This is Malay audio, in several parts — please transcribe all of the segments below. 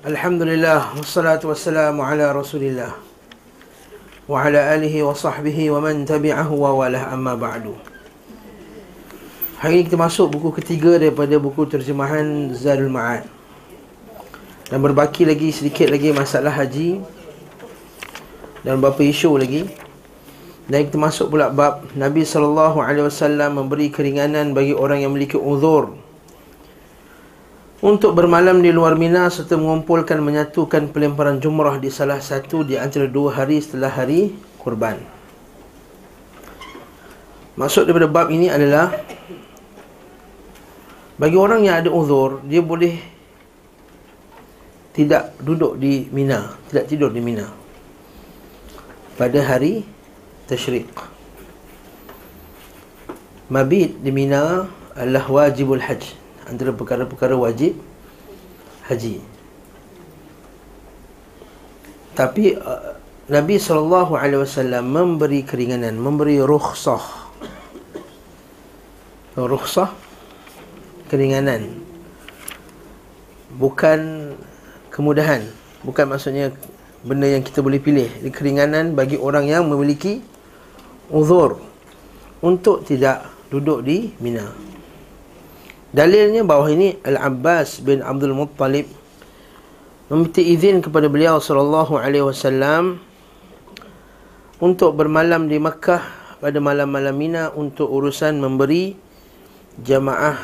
Alhamdulillah Wassalatu wassalamu ala rasulillah. Wa ala alihi wa sahbihi Wa man tabi'ahu wa walah amma ba'du. Hari ini kita masuk buku ketiga Daripada buku terjemahan Zadul Ma'ad. Dan berbaki lagi sedikit lagi Masalah haji. Dan beberapa isu lagi. Dan kita masuk pula bab Nabi SAW memberi keringanan Bagi orang yang memiliki uzur untuk bermalam di luar Mina serta mengumpulkan menyatukan pelemparan jumrah di salah satu di antara dua hari setelah hari kurban. Maksud daripada bab ini adalah bagi orang yang ada uzur, dia boleh tidak duduk di Mina, tidak tidur di Mina pada hari tasyrik. Mabit di Mina adalah wajibul haji antara perkara-perkara wajib haji. Tapi uh, Nabi SAW memberi keringanan, memberi rukhsah. Rukhsah keringanan. Bukan kemudahan. Bukan maksudnya benda yang kita boleh pilih. Keringanan bagi orang yang memiliki uzur untuk tidak duduk di Mina. Dalilnya bahawa ini Al-Abbas bin Abdul Muttalib meminta izin kepada beliau sallallahu alaihi wasallam untuk bermalam di Makkah pada malam-malam Mina untuk urusan memberi jamaah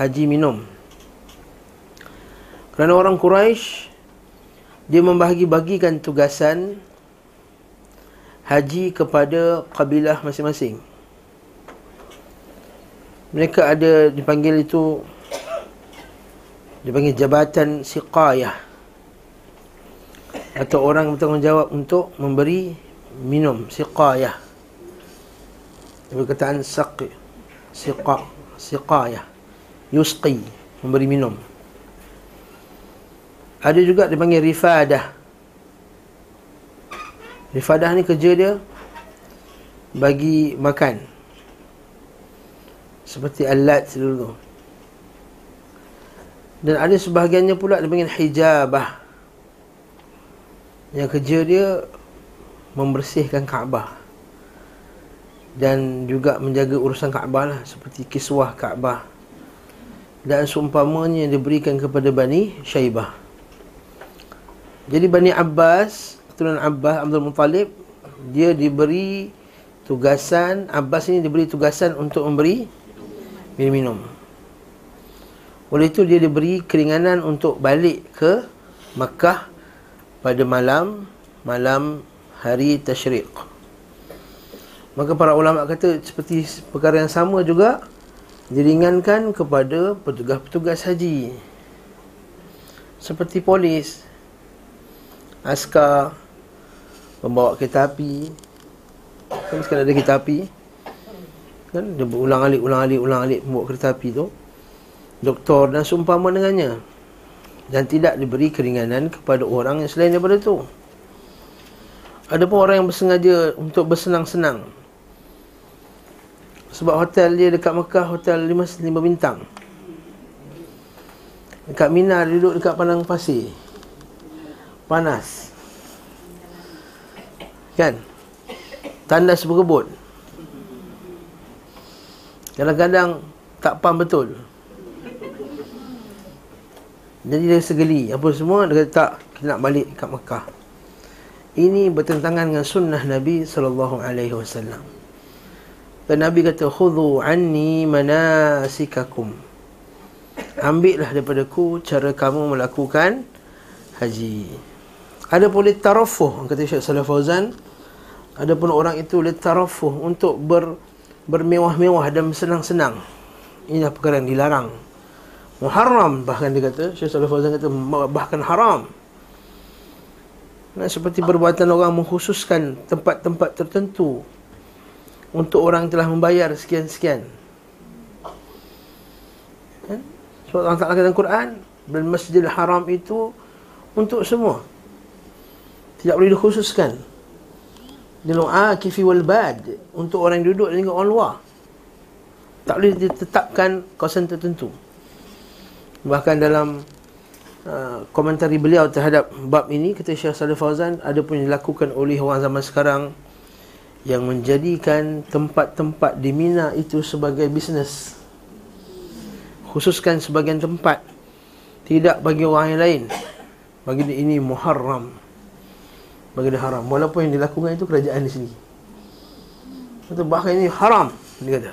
haji minum. Kerana orang Quraisy dia membahagi-bagikan tugasan haji kepada kabilah masing-masing mereka ada dipanggil itu dipanggil jabatan siqayah. Atau orang bertanggungjawab untuk memberi minum siqayah. Perkataan saq siqa siqayah. Yusqi memberi minum. Ada juga dipanggil rifadah. Rifadah ni kerja dia bagi makan seperti alat dulu. Dan ada sebahagiannya pula dia panggil hijabah. Yang kerja dia membersihkan Kaabah. Dan juga menjaga urusan Kaabah lah seperti kiswah Kaabah. Dan seumpamanya diberikan kepada Bani Syaibah. Jadi Bani Abbas keturunan Abbas Abdul Muttalib dia diberi tugasan Abbas ini diberi tugasan untuk memberi minum-minum. Oleh itu dia diberi keringanan untuk balik ke Makkah pada malam malam hari tasyrik. Maka para ulama kata seperti perkara yang sama juga diringankan kepada petugas-petugas haji. Seperti polis, askar, pembawa kereta api. Kan sekarang ada kereta api kan? Dia berulang alik ulang alik ulang alik membawa kereta api tu. Doktor dan seumpama dengannya. Dan tidak diberi keringanan kepada orang yang selain daripada tu. Ada pun orang yang bersengaja untuk bersenang-senang. Sebab hotel dia dekat Mekah hotel 5, 5 bintang. Dekat Mina duduk dekat padang pasir. Panas. Kan? Tandas berkebut Kadang-kadang tak paham betul. Jadi dia segeli. Apa semua Dia kata tak Kita nak balik kat Mekah. Ini bertentangan dengan sunnah Nabi SAW Dan Nabi kata Khudhu anni manasikakum. Ambillah daripada ku Cara kamu melakukan Haji. Ada pun litarafuh Kata Syed Salih Fauzan. Ada pun orang itu litarafuh Untuk ber bermewah-mewah dan senang-senang. Inilah perkara yang dilarang. Muharram bahkan dia kata, Syekh Salih Fauzan kata bahkan haram. Nah, seperti perbuatan orang mengkhususkan tempat-tempat tertentu untuk orang telah membayar sekian-sekian. Kan? Sebab Allah Ta'ala kata Quran dan Masjidil Haram itu untuk semua. Tidak boleh dikhususkan. Dalam akifi wal bad. Untuk orang yang duduk dan orang luar. Tak boleh ditetapkan kawasan tertentu. Bahkan dalam uh, komentari beliau terhadap bab ini kata Syekh Salih Fauzan ada pun dilakukan oleh orang zaman sekarang yang menjadikan tempat-tempat di Mina itu sebagai bisnes. Khususkan sebagian tempat. Tidak bagi orang yang lain. Bagi ini muharram bagi dia haram walaupun yang dilakukan itu kerajaan di sini itu bahkan ini haram dia kata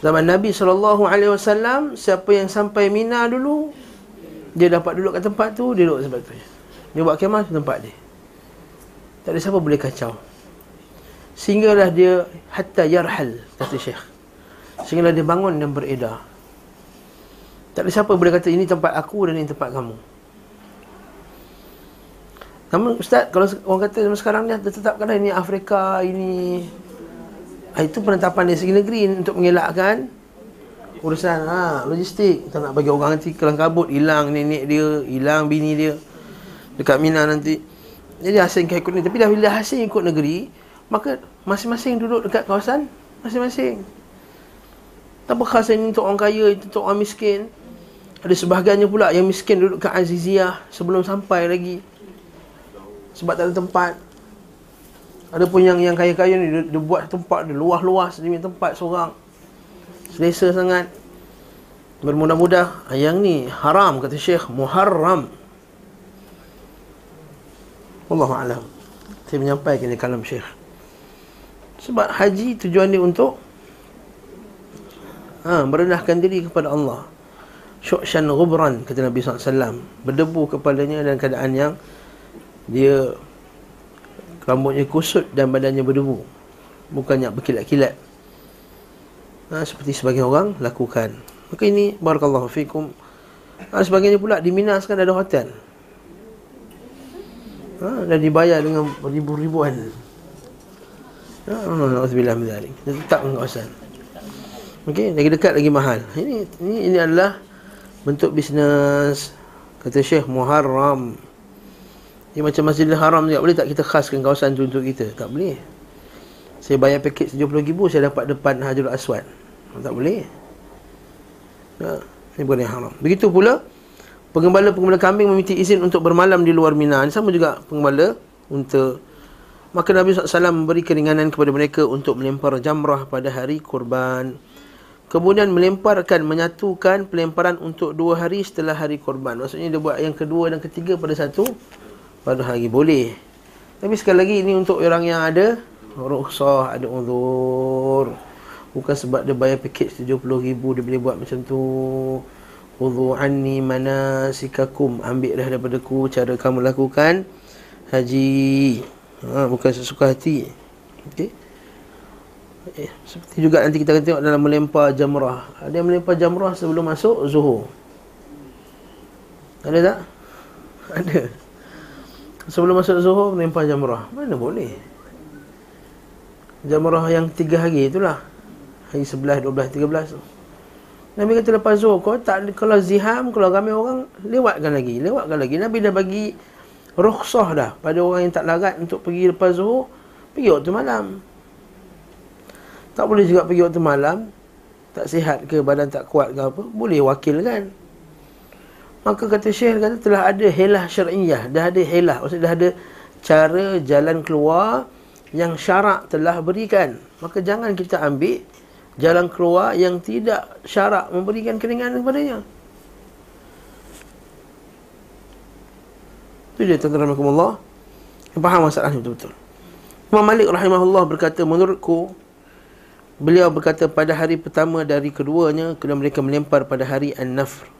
zaman Nabi SAW siapa yang sampai Mina dulu dia dapat duduk kat tempat tu dia duduk sebab tu dia buat kemah di tempat dia tak ada siapa boleh kacau Sehinggalah dia hatta yarhal kata Syekh. Sehinggalah dia bangun dan beredar. Tak ada siapa boleh kata ini tempat aku dan ini tempat kamu. Namun ustaz kalau orang kata sekarang ni tetapkan ini Afrika ini ah, itu penetapan di segi negeri untuk mengelakkan urusan ha, logistik tak nak bagi orang nanti kelang kabut hilang nenek dia hilang bini dia dekat Mina nanti jadi asing ikut ni tapi dah bila asing ikut negeri maka masing-masing duduk dekat kawasan masing-masing. Tak khas ini untuk orang kaya, itu untuk orang miskin. Ada sebahagiannya pula yang miskin duduk kat Aziziyah sebelum sampai lagi. Sebab tak ada tempat. Ada pun yang yang kaya-kaya ni dia, dia buat tempat dia luas-luas dia punya tempat seorang. Selesa sangat. Bermudah-mudah yang ni haram kata Syekh Muharram. Wallahu a'lam. Saya menyampaikan kalam Syekh. Sebab haji tujuan dia untuk ha, Merendahkan diri kepada Allah Syukshan ghubran Kata Nabi SAW Berdebu kepalanya dalam keadaan yang Dia Rambutnya kusut dan badannya berdebu Bukannya berkilat-kilat ha, Seperti sebagian orang lakukan Maka ini Barakallahu fikum ha, Sebagainya pula di Minas kan ada hotel ha, Dan dibayar dengan ribu-ribuan Alhamdulillah min zalik. Dia tetap dengan kawasan. Okey, lagi dekat lagi mahal. Ini ini ini adalah bentuk bisnes kata Syekh Muharram. Ini macam Masjidil Haram juga boleh tak kita khaskan kawasan tu untuk kita? Tak boleh. Saya bayar paket RM70,000 saya dapat depan Hajarul Aswad. Tak boleh. Ya, ini bukan yang haram. Begitu pula pengembala-pengembala kambing meminta izin untuk bermalam di luar Mina. Ini sama juga pengembala untuk Maka Nabi SAW memberi keringanan kepada mereka untuk melempar jamrah pada hari kurban. Kemudian melemparkan, menyatukan pelemparan untuk dua hari setelah hari kurban. Maksudnya dia buat yang kedua dan ketiga pada satu pada hari. Boleh. Tapi sekali lagi ini untuk orang yang ada rukhsah, ada uzur. Bukan sebab dia bayar paket RM70,000 dia boleh buat macam tu. Udhu anni manasikakum. Ambil dah daripada ku cara kamu lakukan haji ha, Bukan sesuka hati Okey eh, Seperti juga nanti kita akan tengok dalam melempar jamrah Ada yang melempar jamrah sebelum masuk zuhur Ada tak? Ada Sebelum masuk zuhur melempar jamrah. Mana boleh? Jamrah yang tiga hari itulah. Hari sebelah, dua belas, tiga belas Nabi kata lepas zuhur kau tak kalau ziham kalau ramai orang lewatkan lagi lewatkan lagi. Nabi dah bagi rukhsah dah pada orang yang tak larat untuk pergi lepas zuhur pergi waktu malam. Tak boleh juga pergi waktu malam tak sihat ke badan tak kuat ke apa boleh wakil kan maka kata syekh kata telah ada helah syar'iyah dah ada helah. Maksudnya dah ada cara jalan keluar yang syarak telah berikan. Maka jangan kita ambil jalan keluar yang tidak syarak memberikan keringanan kepadanya. Itu dia tuan-tuan rahmatullah Faham masalah ni betul-betul. Imam Malik rahimahullah berkata Menurutku Beliau berkata pada hari pertama dari keduanya Kemudian mereka melempar pada hari An-Nafr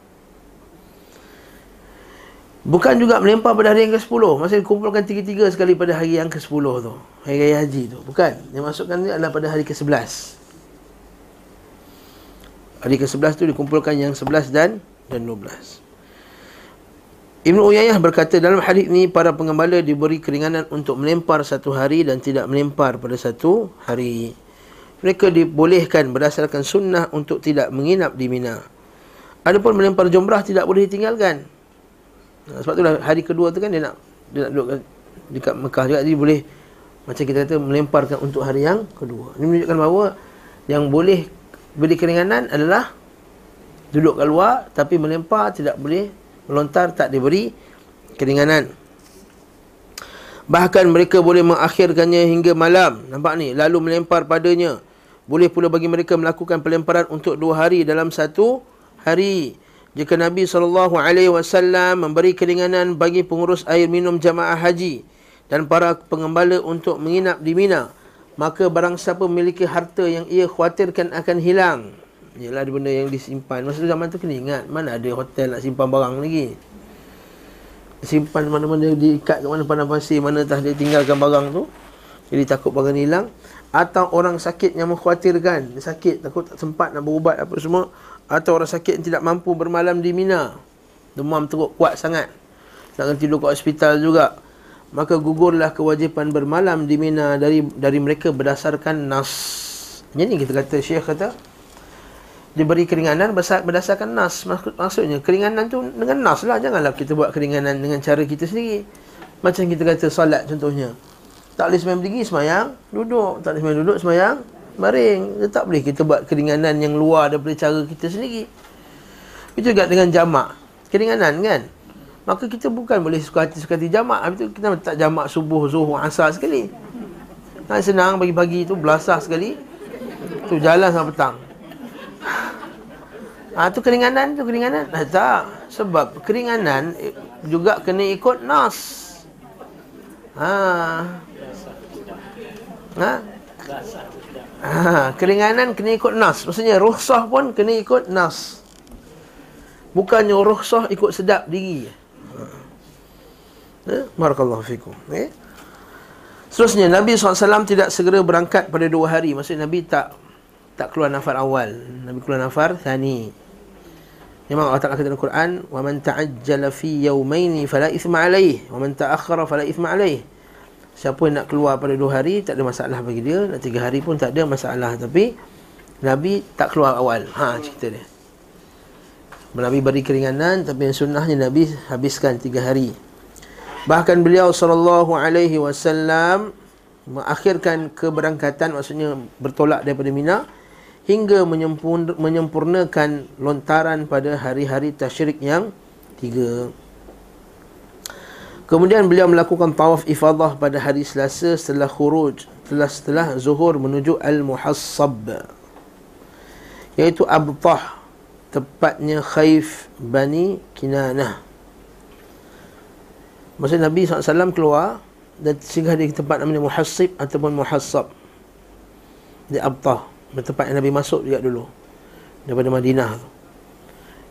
Bukan juga melempar pada hari yang ke-10 Masa dikumpulkan tiga-tiga sekali pada hari yang ke-10 tu Hari Raya Haji tu Bukan Yang masukkan ni adalah pada hari ke-11 Hari ke-11 tu dikumpulkan yang 11 dan dan 12 Ibn Uyayyah berkata dalam hadis ini para pengembala diberi keringanan untuk melempar satu hari dan tidak melempar pada satu hari. Mereka dibolehkan berdasarkan sunnah untuk tidak menginap di Mina. Adapun melempar jumrah tidak boleh ditinggalkan. Sebab itulah hari kedua tu kan dia nak dia nak duduk dekat Mekah juga jadi boleh macam kita kata melemparkan untuk hari yang kedua. Ini menunjukkan bahawa yang boleh beri keringanan adalah duduk kat luar tapi melempar tidak boleh melontar tak diberi keringanan. Bahkan mereka boleh mengakhirkannya hingga malam. Nampak ni? Lalu melempar padanya. Boleh pula bagi mereka melakukan pelemparan untuk dua hari dalam satu hari. Jika Nabi SAW memberi keringanan bagi pengurus air minum jamaah haji dan para pengembala untuk menginap di Mina, maka barang siapa memiliki harta yang ia khawatirkan akan hilang. Ialah benda yang disimpan. Masa zaman tu kena ingat, mana ada hotel nak simpan barang lagi simpan mana-mana diikat ke mana pandang pasir mana tah dia tinggalkan barang tu jadi takut barang hilang atau orang sakit yang mengkhawatirkan sakit takut tak sempat nak berubat apa semua atau orang sakit yang tidak mampu bermalam di Mina. Demam teruk kuat sangat. Nak kena tidur kat hospital juga. Maka gugurlah kewajipan bermalam di Mina dari dari mereka berdasarkan nas. Ini kita kata syekh kata. Diberi keringanan berdasarkan nas. Maksud, maksudnya keringanan tu dengan nas lah. Janganlah kita buat keringanan dengan cara kita sendiri. Macam kita kata solat contohnya. Tak boleh semayang berdiri semayang duduk. Tak boleh semayang duduk semayang baring tak boleh kita buat keringanan yang luar daripada cara kita sendiri itu juga dengan jamak keringanan kan maka kita bukan boleh suka hati suka hati jamak habis tu kita tak jamak subuh zuhur asar sekali kan senang pagi-pagi tu belasah sekali tu jalan sampai petang Ah ha, tu keringanan tu keringanan. Ah, tak. Sebab keringanan juga kena ikut nas. Ha. Ha? Ha, keringanan kena ikut nas. Maksudnya rukhsah pun kena ikut nas. Bukannya rukhsah ikut sedap diri. Ha. Eh, barakallahu fikum. Eh? Seterusnya Nabi SAW tidak segera berangkat pada dua hari Maksudnya Nabi tak tak keluar nafar awal Nabi keluar nafar thani Memang Allah Ta'ala kata dalam Quran Wa man ta'ajjala fi yawmaini fala ithma alaih Wa man ta'akhara fala ithma alaih Siapa yang nak keluar pada dua hari Tak ada masalah bagi dia. Nak tiga hari pun tak ada masalah. Tapi Nabi tak keluar awal. Ha cerita dia. Nabi beri keringanan Tapi yang sunnahnya Nabi habiskan tiga hari. Bahkan beliau sallallahu alaihi wasallam mengakhirkan keberangkatan maksudnya bertolak daripada Mina hingga menyempurnakan lontaran pada hari-hari tasyrik yang tiga. Kemudian beliau melakukan tawaf ifadah pada hari Selasa setelah khuruj, setelah setelah zuhur menuju Al-Muhassab. Iaitu Abtah, tepatnya Khaif Bani Kinanah. Masa Nabi SAW keluar dan singgah di tempat namanya Muhassib ataupun Muhassab. Di Abtah tempat yang Nabi masuk juga dulu daripada Madinah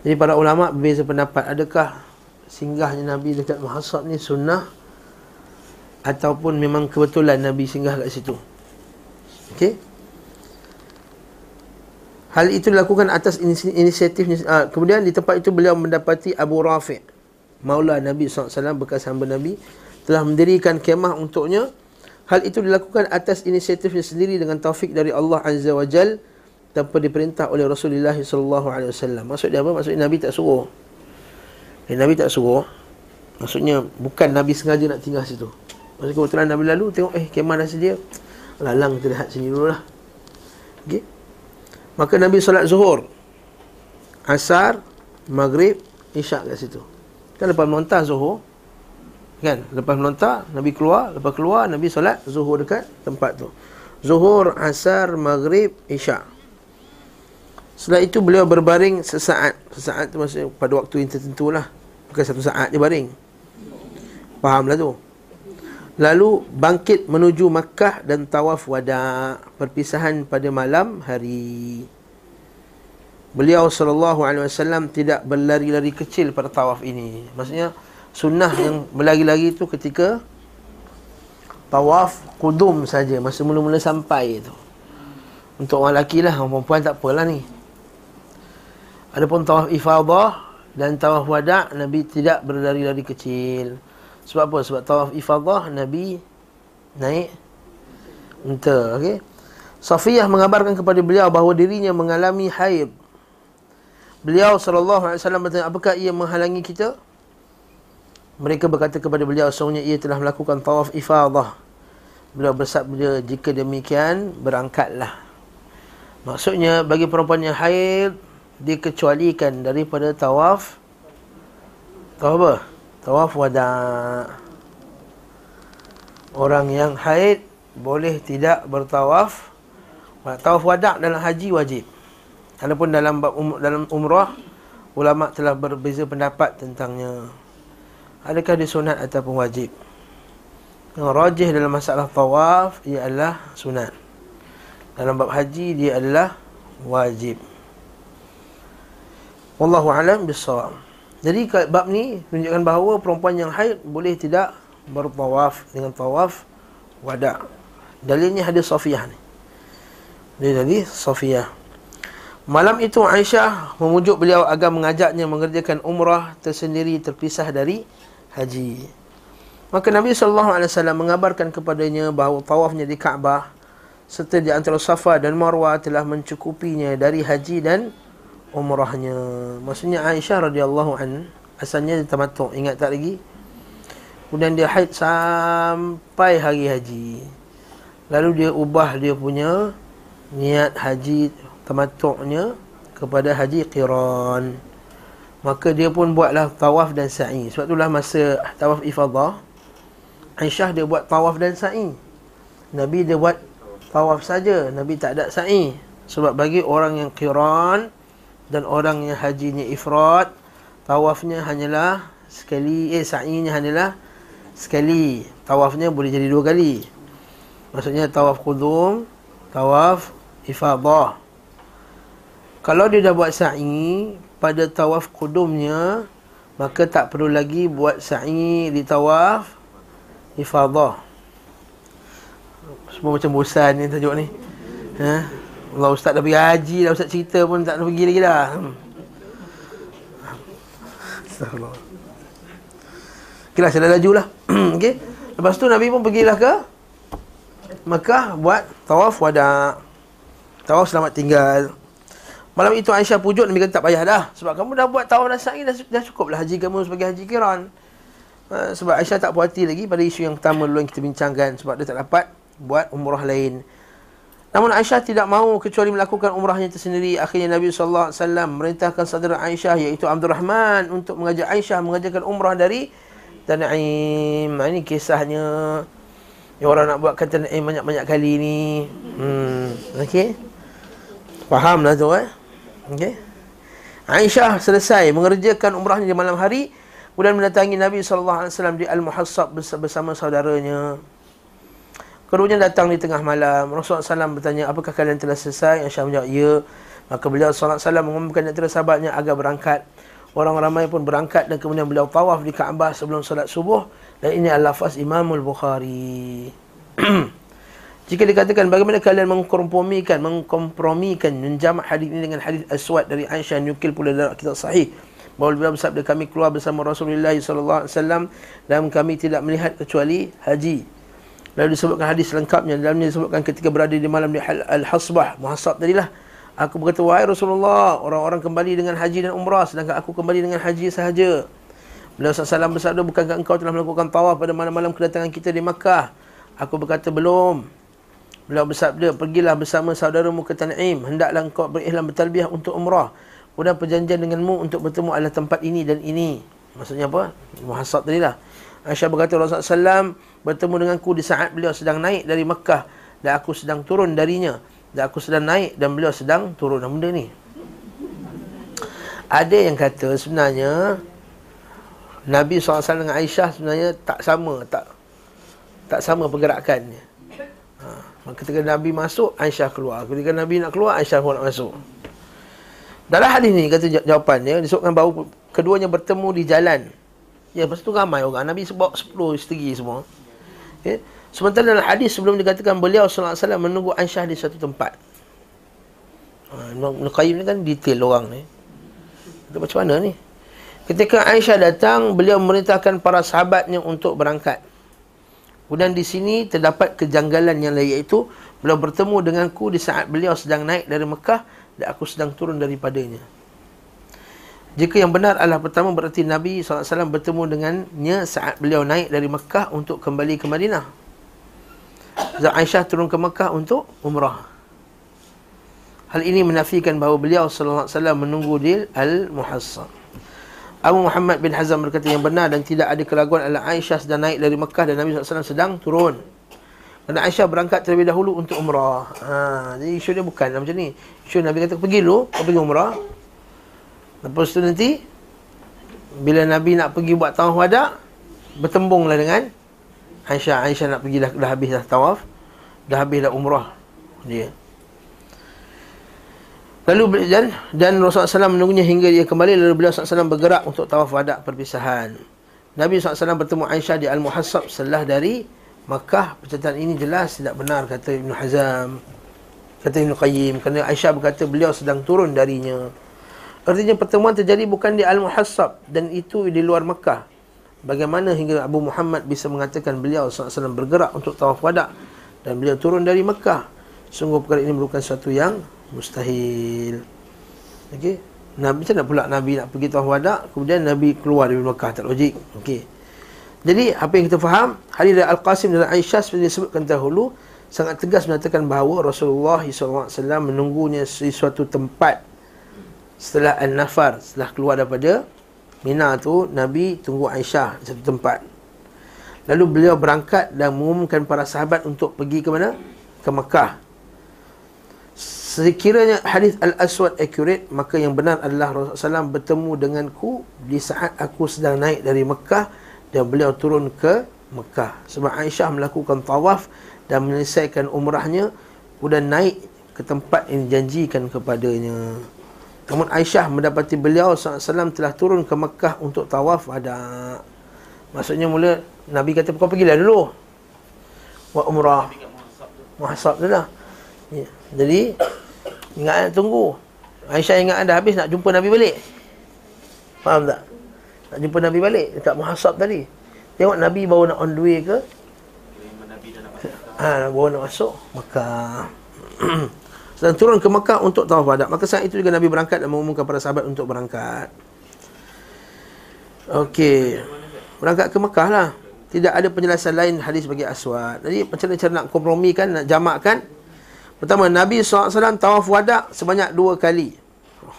Jadi para ulama berbeza pendapat adakah singgahnya Nabi dekat Muhassab ni sunnah ataupun memang kebetulan Nabi singgah kat situ. Okey. Hal itu dilakukan atas inisiatif uh, kemudian di tempat itu beliau mendapati Abu Rafi' Maula Nabi SAW bekas hamba Nabi telah mendirikan kemah untuknya Hal itu dilakukan atas inisiatifnya sendiri dengan taufik dari Allah Azza wa Jal tanpa diperintah oleh Rasulullah wasallam. Maksud dia apa? Maksudnya Nabi tak suruh. Eh, Nabi tak suruh. Maksudnya bukan Nabi sengaja nak tinggal situ. Maksudnya kebetulan Nabi lalu tengok eh kemah dah sedia. Lalang kita lihat sini dululah. Okey. Maka Nabi solat zuhur. Asar, maghrib, isyak kat situ. Kan lepas melontar zuhur, Kan? Lepas melontar, Nabi keluar. Lepas keluar, Nabi solat zuhur dekat tempat tu. Zuhur, asar, maghrib, isyak. Setelah itu beliau berbaring sesaat. Sesaat tu maksudnya pada waktu yang tertentu lah. Bukan satu saat dia baring. Fahamlah tu. Lalu bangkit menuju Makkah dan tawaf wada' perpisahan pada malam hari. Beliau SAW tidak berlari-lari kecil pada tawaf ini. Maksudnya sunnah yang berlari-lari tu ketika tawaf kudum saja masa mula-mula sampai tu untuk orang lelaki lah orang perempuan tak apalah ni adapun tawaf ifadah dan tawaf wada' Nabi tidak berlari-lari kecil. Sebab apa? sebab tawaf ifadah Nabi naik unta okey? Safiyah mengabarkan kepada beliau bahawa dirinya mengalami haid. Beliau wasallam bertanya apakah ia menghalangi kita? Mereka berkata kepada beliau Sesungguhnya ia telah melakukan tawaf ifadah. Beliau bersabda Jika demikian berangkatlah. Maksudnya bagi perempuan yang haid Dikecualikan daripada tawaf Tawaf apa? Tawaf wada. Orang yang haid boleh tidak bertawaf. Tawaf wada dalam haji wajib. Adapun dalam um, dalam umrah ulama telah berbeza pendapat tentangnya. Adakah dia sunat ataupun wajib? Yang rajih dalam masalah tawaf ialah sunat. Dalam bab haji dia adalah wajib. Wallahu alam bisawab. Jadi bab ni menunjukkan bahawa perempuan yang haid boleh tidak bertawaf dengan tawaf wada. Dalilnya hadis Safiyah ni. Dia jadi Safiyah. Malam itu Aisyah memujuk beliau agar mengajaknya mengerjakan umrah tersendiri terpisah dari haji. Maka Nabi sallallahu alaihi wasallam mengabarkan kepadanya bahawa tawafnya di Kaabah serta di antara Safa dan Marwah telah mencukupinya dari haji dan umrahnya. Maksudnya Aisyah radhiyallahu an asalnya dia tamattu, ingat tak lagi? Kemudian dia haid sampai hari haji. Lalu dia ubah dia punya niat haji tamattu'nya kepada haji qiran. Maka dia pun buatlah tawaf dan sa'i. Sebab itulah masa tawaf ifadah Aisyah dia buat tawaf dan sa'i. Nabi dia buat tawaf saja, Nabi tak ada sa'i. Sebab bagi orang yang qiran dan orang yang hajinya ifrat tawafnya hanyalah sekali eh sa'inya hanyalah sekali. Tawafnya boleh jadi dua kali. Maksudnya tawaf qudum tawaf ifadah. Kalau dia dah buat sa'i pada tawaf qudumnya maka tak perlu lagi buat sa'i di tawaf ifadah. Semua macam bosan ni tajuk ni. Ha Allah Ustaz dah pergi haji dah Ustaz cerita pun tak nak pergi lagi dah. Hmm. Astagfirullah. Okay lah, saya dah laju lah. okay. Lepas tu Nabi pun pergilah ke Mekah buat tawaf wada. Tawaf selamat tinggal. Malam itu Aisyah pujuk Nabi kata tak payah dah. Sebab kamu dah buat tawaf dan sa'i dah, dah cukup lah haji kamu sebagai haji kiran. Uh, sebab Aisyah tak puas hati lagi pada isu yang pertama dulu yang kita bincangkan. Sebab dia tak dapat buat umrah lain. Namun Aisyah tidak mahu kecuali melakukan umrahnya tersendiri. Akhirnya Nabi SAW merintahkan saudara Aisyah iaitu Abdul Rahman untuk mengajak Aisyah mengajarkan umrah dari Tan'im. Ini kisahnya. Yang orang nak buat kata banyak-banyak kali ni. Hmm. Okey. Fahamlah tu eh. Okey. Aisyah selesai mengerjakan umrahnya di malam hari. Kemudian mendatangi Nabi SAW di Al-Muhassab bersama saudaranya. Keduanya datang di tengah malam. Rasulullah SAW bertanya, apakah kalian telah selesai? Aisyah menjawab, ya. Maka beliau SAW mengumumkan antara sahabatnya agar berangkat. Orang ramai pun berangkat dan kemudian beliau tawaf di Kaabah sebelum solat subuh. Dan ini adalah lafaz Imamul Bukhari. Jika dikatakan bagaimana kalian mengkompromikan, mengkompromikan, menjamak hadis ini dengan hadis aswad dari Aisyah nyukil pula dalam kitab sahih. Bahawa beliau bersabda kami keluar bersama Rasulullah SAW dan kami tidak melihat kecuali haji. Lalu disebutkan hadis lengkapnya dalamnya disebutkan ketika berada di malam di Al-Hasbah, muhasab tadilah. Aku berkata, wahai Rasulullah, orang-orang kembali dengan haji dan umrah sedangkan aku kembali dengan haji sahaja. Beliau SAW bersabda, bukankah engkau telah melakukan tawaf pada malam-malam kedatangan kita di Makkah? Aku berkata, belum. Beliau bersabda, pergilah bersama saudaramu ke Tan'im. Hendaklah engkau berikhlam bertalbiah untuk umrah. Kemudian perjanjian denganmu untuk bertemu adalah tempat ini dan ini. Maksudnya apa? Muhasab tadilah. Aisyah berkata Rasulullah SAW bertemu denganku di saat beliau sedang naik dari Mekah dan aku sedang turun darinya. Dan aku sedang naik dan beliau sedang turun. Benda ni? Ada yang kata sebenarnya Nabi SAW dengan Aisyah sebenarnya tak sama tak tak sama pergerakannya. Ha, ketika Nabi masuk Aisyah keluar. Ketika Nabi nak keluar Aisyah pun nak masuk. Dalam hadis ni kata jawapannya disebutkan bahawa keduanya bertemu di jalan. Ya, lepas tu ramai orang. Nabi sebab 10 isteri semua. Okay. Sementara dalam hadis sebelum dikatakan beliau wasallam menunggu Aisyah di satu tempat. Ha, Ibn Qayyim ni kan detail orang ni. Itu macam mana ni? Ketika Aisyah datang, beliau memerintahkan para sahabatnya untuk berangkat. Kemudian di sini terdapat kejanggalan yang lain iaitu beliau bertemu denganku di saat beliau sedang naik dari Mekah dan aku sedang turun daripadanya. Jika yang benar adalah pertama berarti Nabi SAW bertemu dengannya saat beliau naik dari Mekah untuk kembali ke Madinah. Zat Aisyah turun ke Mekah untuk umrah. Hal ini menafikan bahawa beliau SAW menunggu di Al-Muhassab. Abu Muhammad bin Hazam berkata yang benar dan tidak ada keraguan adalah Aisyah sedang naik dari Mekah dan Nabi SAW sedang turun. Dan Aisyah berangkat terlebih dahulu untuk umrah. Ha, jadi isu dia bukan macam ni. Isu Nabi kata pergi dulu, kau pergi umrah. Lepas tu nanti bila Nabi nak pergi buat tawaf wada, bertembunglah dengan Aisyah. Aisyah nak pergi dah, dah habis dah tawaf, dah habis dah umrah dia. Lalu dan dan Rasulullah SAW menunggunya hingga dia kembali lalu beliau SAW bergerak untuk tawaf wada perpisahan. Nabi SAW bertemu Aisyah di Al-Muhassab setelah dari Makkah. Percataan ini jelas tidak benar kata Ibn Hazam. Kata Ibn Qayyim. Kerana Aisyah berkata beliau sedang turun darinya. Artinya pertemuan terjadi bukan di Al-Muhassab dan itu di luar Mekah. Bagaimana hingga Abu Muhammad bisa mengatakan beliau SAW bergerak untuk tawaf wada dan beliau turun dari Mekah. Sungguh perkara ini merupakan sesuatu yang mustahil. Okey. Nabi macam mana pula Nabi nak pergi tawaf wada kemudian Nabi keluar dari Mekah tak logik. Okey. Jadi apa yang kita faham hadis dari Al-Qasim dan Aisyah seperti disebutkan dahulu sangat tegas menyatakan bahawa Rasulullah SAW menunggunya di suatu tempat setelah An-Nafar setelah keluar daripada Mina tu Nabi tunggu Aisyah di satu tempat. Lalu beliau berangkat dan mengumumkan para sahabat untuk pergi ke mana? Ke Mekah. Sekiranya hadis Al-Aswad accurate maka yang benar adalah Rasulullah SAW bertemu denganku di saat aku sedang naik dari Mekah dan beliau turun ke Mekah. Sebab Aisyah melakukan tawaf dan menyelesaikan umrahnya kemudian naik ke tempat yang dijanjikan kepadanya Namun Aisyah mendapati beliau SAW telah turun ke Mekah untuk tawaf ada. Maksudnya mula Nabi kata kau pergilah dulu. Buat umrah. Muhasab tu lah. Ya. Jadi ingat nak tunggu. Aisyah ingat anda habis nak jumpa Nabi balik. Faham tak? Nak jumpa Nabi balik dekat muhasab tadi. Tengok Nabi bawa nak on the way ke? Ha, bawa nak masuk Mekah. dan turun ke Mekah untuk tawaf wada. Maka saat itu juga Nabi berangkat dan mengumumkan para sahabat untuk berangkat. Okey. Berangkat ke Mekah lah. Tidak ada penjelasan lain hadis bagi aswad. Jadi macam mana cara nak kompromikan, nak jamakkan? Pertama, Nabi SAW tawaf wada sebanyak dua kali.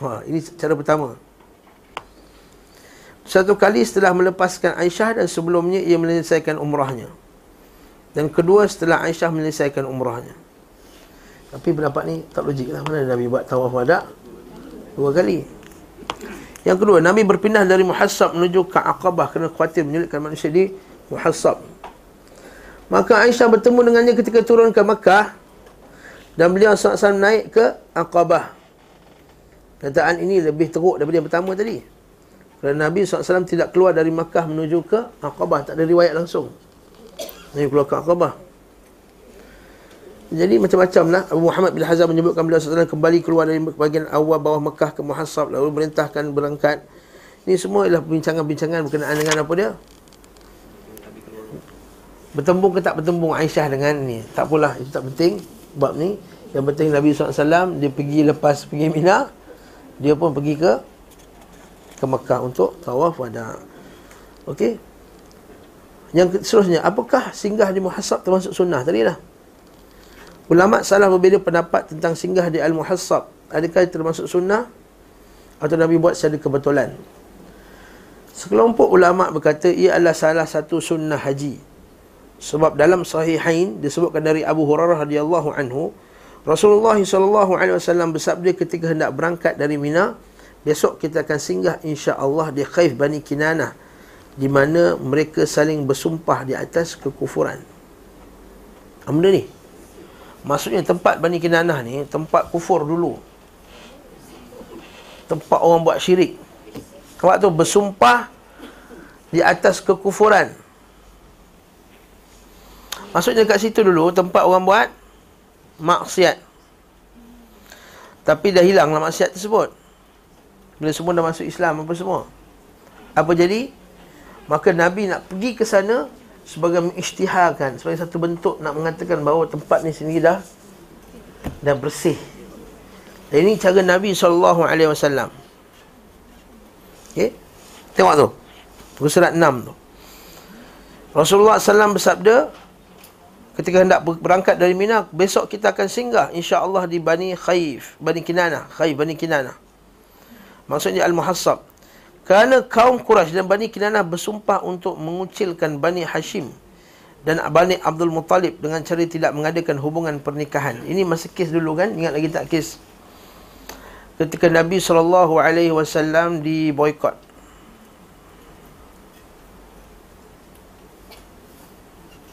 Ha, ini cara pertama. Satu kali setelah melepaskan Aisyah dan sebelumnya ia menyelesaikan umrahnya. Dan kedua setelah Aisyah menyelesaikan umrahnya. Tapi pendapat ni tak logik lah. Mana Nabi buat tawaf wada? Dua kali. Yang kedua Nabi berpindah dari Muhassab menuju ke Aqabah Kerana khawatir menyulitkan manusia di Muhassab. Maka Aisyah bertemu dengannya ketika turun ke Mekah Dan beliau SAW naik ke Aqabah. Kataan ini lebih teruk daripada yang pertama tadi. Kerana Nabi SAW tidak keluar dari Mekah menuju ke Aqabah. Tak ada riwayat langsung. Nabi keluar ke Aqabah jadi macam-macam lah Abu Muhammad bin Hazam menyebutkan beliau SAW kembali keluar dari bahagian awal bawah Mekah ke Muhassab lalu merintahkan berangkat. Ini semua ialah perbincangan-bincangan berkenaan dengan apa dia? Bertembung ke tak bertembung Aisyah dengan ni. Tak pula, itu tak penting bab ni. Yang penting Nabi SAW dia pergi lepas pergi Mina, dia pun pergi ke ke Mekah untuk tawaf wada. Okey. Yang seterusnya, apakah singgah di Muhassab termasuk sunnah tadi lah? Ulama salah berbeza pendapat tentang singgah di Al-Muhassab. Adakah termasuk sunnah atau Nabi buat secara kebetulan? Sekelompok ulama berkata ia adalah salah satu sunnah haji. Sebab dalam sahihain disebutkan dari Abu Hurairah radhiyallahu anhu, Rasulullah sallallahu alaihi wasallam bersabda ketika hendak berangkat dari Mina, besok kita akan singgah insya-Allah di Khaif Bani Kinanah di mana mereka saling bersumpah di atas kekufuran. Apa ni? Maksudnya tempat Bani Kinanah ni Tempat kufur dulu. Tempat orang buat syirik. Waktu bersumpah Di atas kekufuran. Maksudnya kat situ dulu Tempat orang buat Maksiat. Tapi dah hilang lah maksiat tersebut. Bila semua dah masuk Islam Apa semua? Apa jadi? Maka Nabi nak pergi ke sana sebagai mengisytiharkan sebagai satu bentuk nak mengatakan bahawa tempat ni sendiri dah dah bersih. Dan ini cara Nabi sallallahu alaihi wasallam. Okey. Tengok tu. Buku surat 6 tu. Rasulullah SAW bersabda ketika hendak berangkat dari Mina, besok kita akan singgah insya-Allah di Bani Khaif, Bani Kinana, Khaif Bani Kinana. Maksudnya Al-Muhassab. Kerana kaum Quraisy dan Bani Kinanah bersumpah untuk mengucilkan Bani Hashim dan Bani Abdul Muttalib dengan cara tidak mengadakan hubungan pernikahan. Ini masih kes dulu kan? Ingat lagi tak kes? Ketika Nabi SAW di boykot.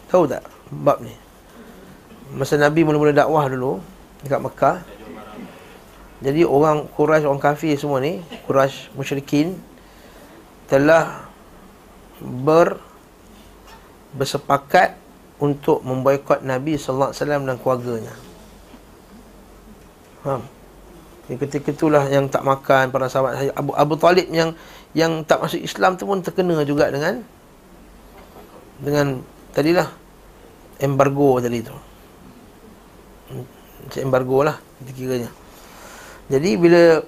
Tahu tak bab ni? Masa Nabi mula-mula dakwah dulu dekat Mekah. Jadi orang Quraisy, orang kafir semua ni, Quraisy musyrikin telah ber bersepakat untuk memboikot Nabi sallallahu alaihi wasallam dan keluarganya. Faham? Di ketika itulah yang tak makan para sahabat Abu Abu Talib yang yang tak masuk Islam tu pun terkena juga dengan dengan tadilah embargo tadi tu. Macam embargo lah kiranya. Jadi bila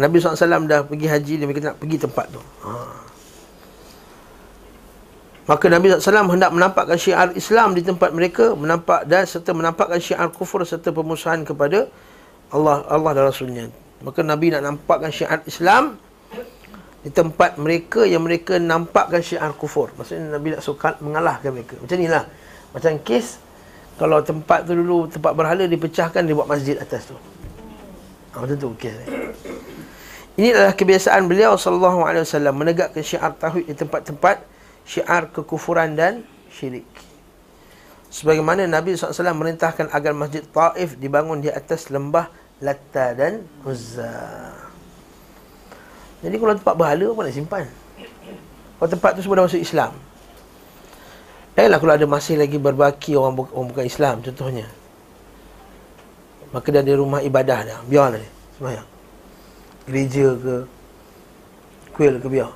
Nabi SAW dah pergi haji Dia nak pergi tempat tu. Ha. Maka Nabi SAW hendak menampakkan syiar Islam di tempat mereka Menampak dan serta menampakkan syiar kufur Serta pemusuhan kepada Allah Allah dan Rasulnya. Maka Nabi nak nampakkan syiar Islam Di tempat mereka yang mereka nampakkan syiar kufur. Maksudnya Nabi nak suka mengalahkan mereka. Macam inilah. Macam kes Kalau tempat tu dulu tempat berhala dipecahkan Dia buat masjid atas tu. Ha, Macam tu kes ni ini adalah kebiasaan beliau sallallahu alaihi wasallam menegakkan syiar tauhid di tempat-tempat syiar kekufuran dan syirik. Sebagaimana Nabi SAW merintahkan agar masjid Taif dibangun di atas lembah Latta dan Uzza. Jadi kalau tempat berhala, apa nak simpan? Kalau tempat tu semua dah masuk Islam. Janganlah kalau ada masih lagi berbaki orang, orang bukan Islam, contohnya. Maka dia ada rumah ibadah dah. Biarlah dia, semayang gereja ke kuil ke biar.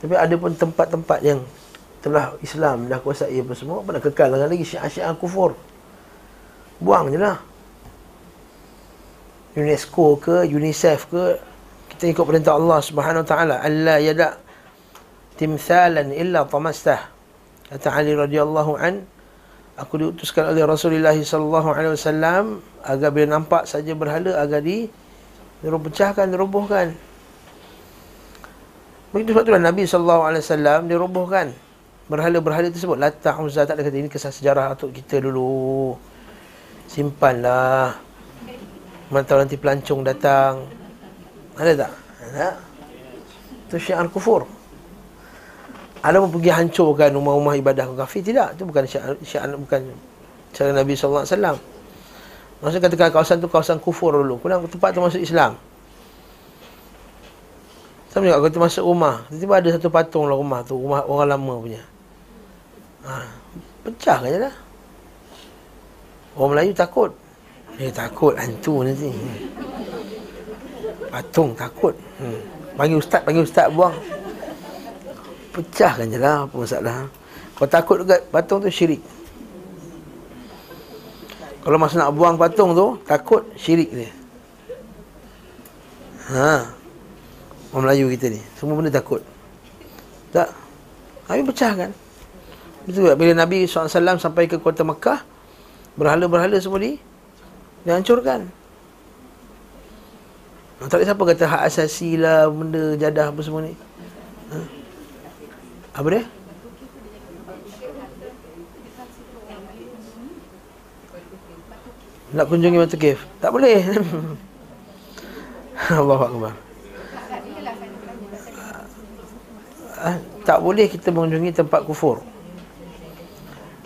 Tapi ada pun tempat-tempat yang telah Islam dah kuasai apa semua apa nak kekal lagi syiar-syiar kufur. Buang je lah. UNESCO ke UNICEF ke kita ikut perintah Allah Subhanahu taala. Alla yada timthalan illa tamastah. Kata Ali radhiyallahu an aku diutuskan oleh Rasulullah sallallahu alaihi wasallam agar bila nampak saja berhala agar di pecahkan, dia robohkan. Begitu sebab itulah Nabi SAW, dia robohkan. Berhala-berhala tersebut. Latah Uzza tak ada kata, ini kisah sejarah untuk kita dulu. Simpanlah. Mana tahu nanti pelancong datang. Ada tak? Ada. Itu syiar kufur. Ada pun pergi hancurkan rumah-rumah ibadah kafir? Tidak. Itu bukan syiar, syiar bukan cara Nabi SAW. Maksudnya katakan kawasan tu kawasan kufur dulu. Kemudian tempat tu masuk Islam. Sama juga kalau masuk rumah. Tiba-tiba ada satu patung lah rumah tu. Rumah orang lama punya. Ha, pecah kan je lah. Orang Melayu takut. Eh takut hantu nanti. Patung takut. Hmm. Panggil ustaz, panggil ustaz buang. Pecah kan je lah apa masalah. Kalau takut juga patung tu syirik. Kalau masa nak buang patung tu Takut syirik dia. Ha. Orang Melayu kita ni Semua benda takut. Tak? Nabi pecah kan? Betul tak? Bila Nabi SAW sampai ke kota Mekah Berhala-berhala semua ni Dihancurkan. Tak ada siapa kata hak asasi lah Benda jadah apa semua ni. Ha? Apa dia? Nak kunjungi Batu Cave. Tak boleh. Allahu Akbar. Ah, tak boleh kita mengunjungi tempat kufur.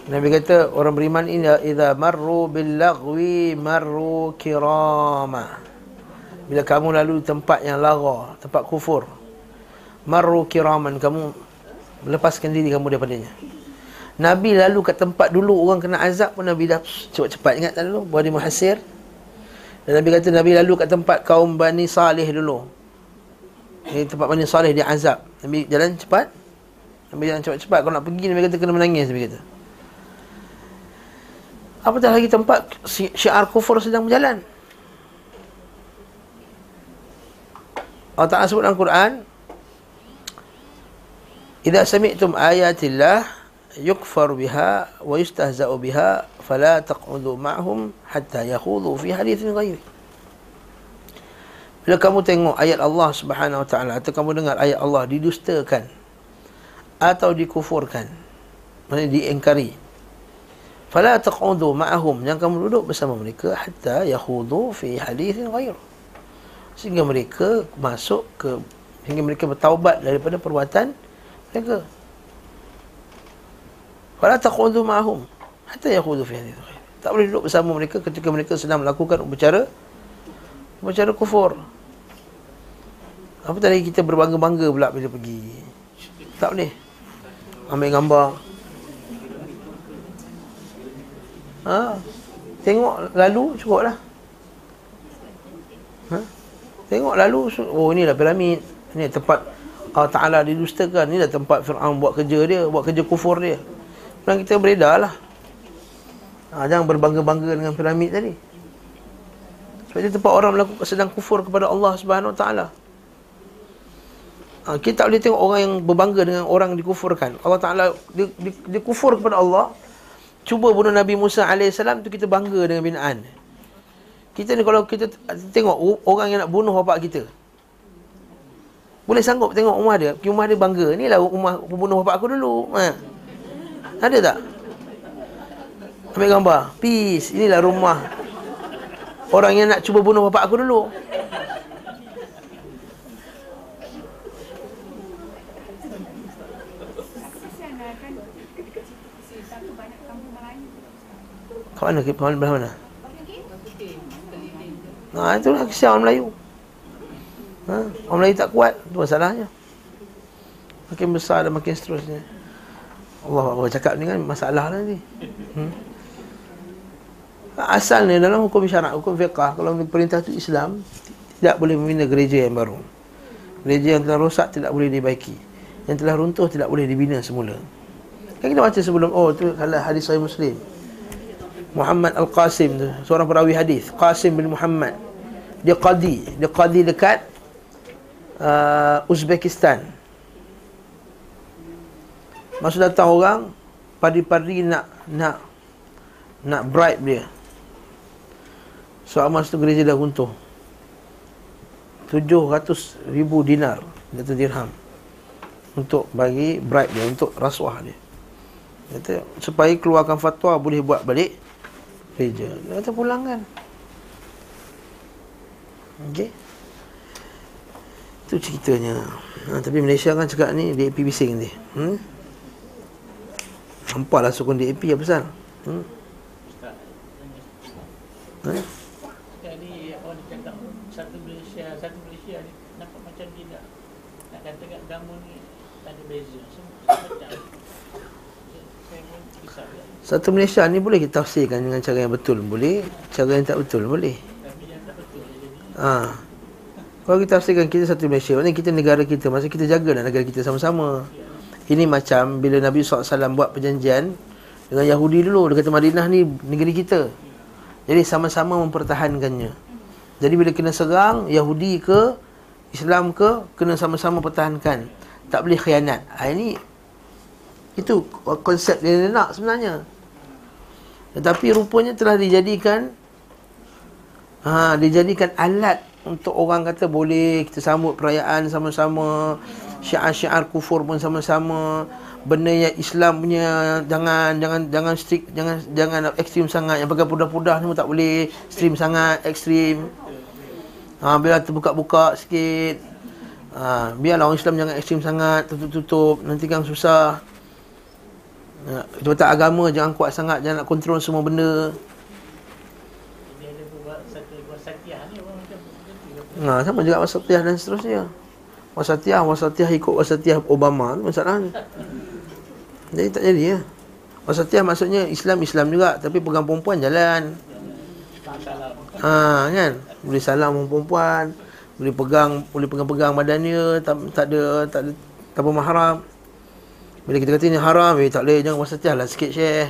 Nabi kata orang beriman ini idza marru bil lagwi marru kirama. Bila kamu lalu tempat yang lara, tempat kufur, marru kiraman kamu melepaskan diri kamu daripadanya. Nabi lalu kat tempat dulu orang kena azab pun Nabi dah cepat-cepat ingat tak dulu? Wadi Muhasir dan Nabi kata Nabi lalu kat tempat kaum Bani Salih dulu. Ini tempat Bani Salih dia azab. Nabi jalan cepat? Nabi jalan cepat-cepat. Kalau nak pergi Nabi kata kena menangis Nabi kata. Apatah lagi tempat syiar kufur sedang berjalan? Allah Ta'ala sebut dalam Quran Idza sami'tum ayatillah yukfar biha wa yustahza'u biha fala taq'udu ma'hum hatta yakhudhu fi hadithin ghairi. Bila kamu tengok ayat Allah Subhanahu wa taala atau kamu dengar ayat Allah didustakan atau dikufurkan maknanya diingkari fala taq'udu ma'hum jangan kamu duduk bersama mereka hatta yakhudhu fi hadithin ghairi. Sehingga mereka masuk ke sehingga mereka bertaubat daripada perbuatan mereka. Fala taqudu ma'ahum hatta yakhudu fi ghair. Tak boleh duduk bersama mereka ketika mereka sedang melakukan upacara upacara kufur. Apa tadi kita berbangga-bangga pula bila pergi? Tak boleh. Ambil gambar. Ha? Tengok lalu cukup lah. Ha? Tengok lalu oh inilah piramid. Ini tempat Allah Taala didustakan. Inilah tempat Firaun buat kerja dia, buat kerja kufur dia. Dan kita beredar lah. Ha, jangan berbangga-bangga dengan piramid tadi. Sebab itu tempat orang melakukan sedang kufur kepada Allah Subhanahu Wa Taala. Ha, kita tak boleh tengok orang yang berbangga dengan orang dikufurkan. Allah Ta'ala, dia, dia, dia kufur kepada Allah. Cuba bunuh Nabi Musa AS tu kita bangga dengan binaan. Kita ni kalau kita tengok orang yang nak bunuh bapak kita. Boleh sanggup tengok rumah dia. Rumah dia bangga. Inilah rumah pembunuh bapak aku dulu. Ha. Ada tak? Ambil gambar. Peace. Inilah rumah. Orang yang nak cuba bunuh bapak aku dulu. Kat mana? Kat mana? Belah mana? Ha, itulah kisah orang Melayu. Ha, orang Melayu tak kuat. Itu masalahnya. Makin besar dan makin seterusnya. Allah Allah cakap ni kan masalah lah ni. Hmm? Asalnya dalam hukum syarak, hukum fiqah, kalau perintah itu Islam, tidak boleh membina gereja yang baru. Gereja yang telah rosak tidak boleh dibaiki. Yang telah runtuh tidak boleh dibina semula. Kan kita baca sebelum, oh tu salah hadis Sahih Muslim. Muhammad Al-Qasim tu Seorang perawi hadis Qasim bin Muhammad Dia qadi Dia qadi dekat uh, Uzbekistan Masa datang orang Padi-padi nak Nak Nak bribe dia Soal masa tu gereja dah runtuh 700 ribu dinar Kata dirham Untuk bagi bribe dia Untuk rasuah dia Kata supaya keluarkan fatwa Boleh buat balik gereja. Dia kata pulangkan. Okey. Itu ceritanya. Ha, tapi Malaysia kan cakap ni DAP bising nanti. Hmm? Nampaklah sokong DAP apa pasal? Hmm? Ha? Sekali orang cakap satu Malaysia, satu Malaysia ni nampak macam tidak nak katakan agama ni tak ada beza. Semua satu Malaysia ni boleh kita tafsirkan dengan cara yang betul boleh, cara yang tak betul boleh. Ha. Kalau kita tafsirkan kita satu Malaysia, maknanya kita negara kita, masa kita jaga negara kita sama-sama. Ini macam bila Nabi SAW buat perjanjian dengan Yahudi dulu, dia kata Madinah ni negeri kita. Jadi sama-sama mempertahankannya. Jadi bila kena serang, Yahudi ke, Islam ke, kena sama-sama pertahankan. Tak boleh khianat. Ha, ini itu konsep dia nak sebenarnya. Tetapi rupanya telah dijadikan ha, Dijadikan alat Untuk orang kata boleh Kita sambut perayaan sama-sama Syiar-syiar kufur pun sama-sama. Benda yang Islam punya Jangan Jangan jangan strict Jangan jangan ekstrim sangat. Yang pakai pudah-pudah ni pun tak boleh Ekstrim sangat Ekstrim. Ha, Biar terbuka-buka sikit. Ha, Biarlah orang Islam jangan ekstrim sangat Tutup-tutup Nanti kan susah. Tak agama jangan kuat sangat jangan nak kontrol semua benda. Nah, sama juga wasatiyah dan seterusnya. Wasatiyah, wasatiyah ikut wasatiyah Obama tu masalahnya. Jadi tak jadi ya. Wasatiyah maksudnya Islam Islam juga tapi pegang perempuan jalan. Ha kan? Boleh salam perempuan, boleh pegang boleh pegang-pegang badannya tak tak ada tak ada tanpa mahram. Bila kita kata ini haram, eh, tak boleh, jangan wasatiyah lah sikit syekh.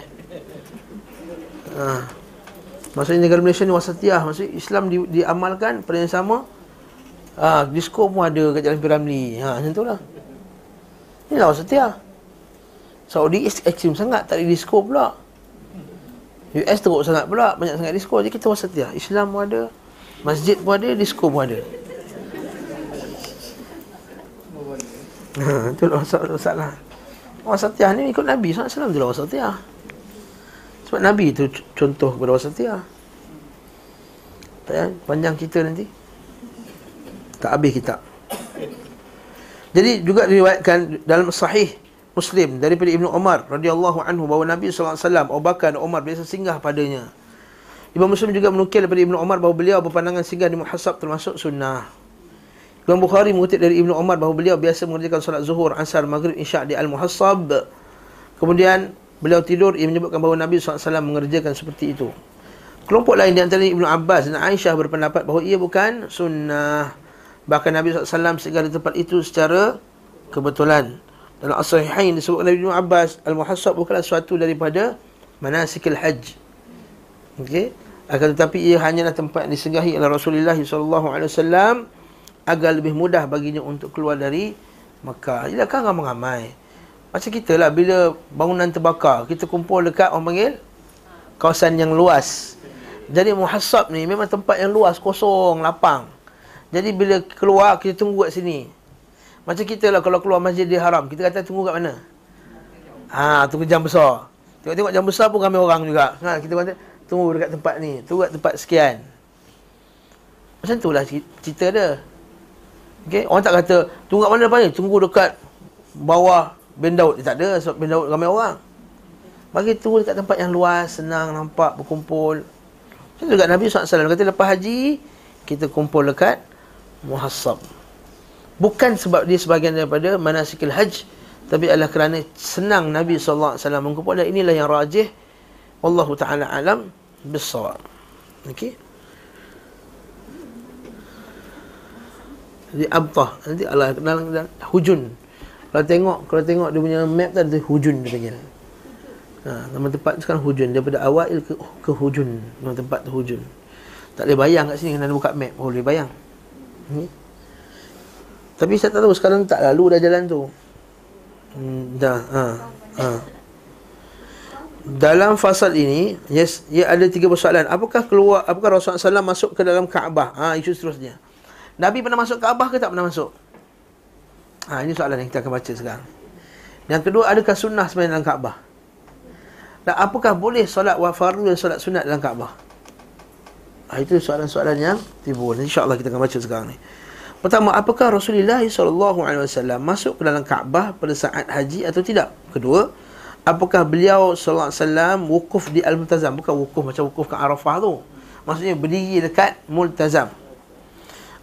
Ha. Maksudnya negara Malaysia ni wasatiyah. Maksudnya Islam di, diamalkan pada yang sama. Ah, ha, disco pun ada kat Jalan Piramli. Ha, macam itulah. Ini lawan setia. Saudi is extreme sangat. Tak ada disco pula. US teruk sangat pula. Banyak sangat disco. Jadi kita lawan setia. Islam pun ada. Masjid pun ada. disco pun ada. Ha, itu lawan masalah. Lawan setia ni ikut Nabi SAW tu lawan setia. Sebab Nabi tu contoh kepada lawan setia. Eh? Panjang kita nanti. Tak habis kita. Jadi juga diriwayatkan dalam sahih Muslim daripada Ibnu Umar radhiyallahu anhu bahawa Nabi SAW Abu Bakar dan Umar biasa singgah padanya. Imam Muslim juga menukil daripada Ibnu Umar bahawa beliau berpandangan singgah di muhasab termasuk sunnah. Imam Bukhari mengutip dari Ibnu Umar bahawa beliau biasa mengerjakan solat zuhur, asar, maghrib, isyak di Al-Muhassab. Kemudian beliau tidur, ia menyebutkan bahawa Nabi SAW mengerjakan seperti itu. Kelompok lain di antara Ibnu Abbas dan Aisyah berpendapat bahawa ia bukan sunnah. Bahkan Nabi SAW segala tempat itu secara kebetulan. Dalam As-Sahihain disebutkan Nabi Ibnu Abbas, Al-Muhassab bukanlah suatu daripada manasikil hajj. Okey. Akan tetapi ia hanyalah tempat yang disenggahi oleh Rasulullah SAW agar lebih mudah baginya untuk keluar dari Mekah. Jadi kan ramai-ramai. Macam kita lah bila bangunan terbakar, kita kumpul dekat orang panggil kawasan yang luas. Jadi muhasab ni memang tempat yang luas, kosong, lapang. Jadi bila keluar, kita tunggu kat sini. Macam kita lah kalau keluar masjid di haram, kita kata tunggu kat mana? Ha, tunggu jam besar. Tengok-tengok jam besar pun ramai orang juga. Ha, kita kata tunggu dekat tempat ni, tunggu kat tempat sekian. Macam tu lah cerita dia. Okay? Orang tak kata, tunggu kat mana depan ni? Tunggu dekat bawah Ben Daud. Dia tak ada sebab Ben Daud ramai orang. Bagi tunggu dekat tempat yang luas, senang, nampak, berkumpul. Macam tu kat Nabi SAW kata, lepas haji, kita kumpul dekat muhasab. Bukan sebab dia sebagian daripada manasikil haj, tapi adalah kerana senang Nabi SAW mengkumpul. Dan inilah yang rajih. Wallahu ta'ala alam bisawab. Okey. Jadi abtah nanti Allah dalam hujun. Kalau tengok kalau tengok dia punya map tu ada hujun dia panggil. Ha, nama tempat sekarang hujun daripada awal ke ke hujun. Nama tempat tu hujun. Tak boleh bayang kat sini kena buka map. Boleh bayang. Hmm. Tapi saya tak tahu sekarang tak lalu dah jalan tu. Hmm, dah. Ha. Ha. Dalam fasal ini, yes, ia ada tiga persoalan. Apakah keluar apakah Rasulullah SAW masuk ke dalam Kaabah? Ha, isu seterusnya. Nabi pernah masuk Kaabah ke tak pernah masuk? Ha, ini soalan yang kita akan baca sekarang. Yang kedua, adakah sunnah sebenarnya dalam Kaabah? Dan apakah boleh solat wa fardu dan solat sunat dalam Kaabah? Ha, itu soalan-soalan yang timbul. InsyaAllah kita akan baca sekarang ni. Pertama, apakah Rasulullah SAW masuk ke dalam Kaabah pada saat haji atau tidak? Kedua, apakah beliau SAW wukuf di Al-Multazam? Bukan wukuf macam wukuf ke Arafah tu. Maksudnya berdiri dekat Multazam.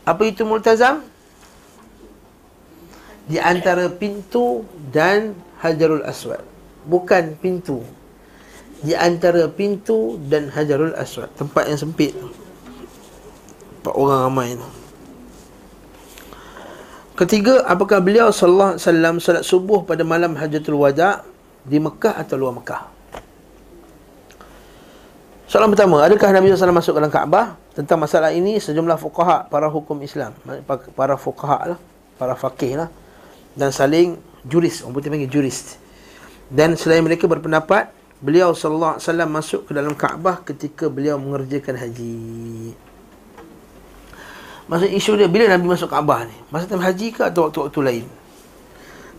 Apa itu multazam? Di antara pintu dan Hajarul Aswad. Bukan pintu. Di antara pintu dan Hajarul Aswad. Tempat yang sempit. Empat orang ramai tu. Ketiga, apakah beliau sallallahu alaihi wasallam salat subuh pada malam Hajatul Wada di Mekah atau luar Mekah? Soalan pertama, adakah Nabi SAW masuk dalam Kaabah? Tentang masalah ini, sejumlah fuqaha, para hukum Islam, para fuqaha lah, para faqih lah, dan saling juris, orang putih panggil juris. Dan selain mereka berpendapat, beliau SAW masuk ke dalam Kaabah ketika beliau mengerjakan haji. Maksud isu dia, bila Nabi masuk Kaabah ni? Masa time haji ke atau waktu-waktu lain?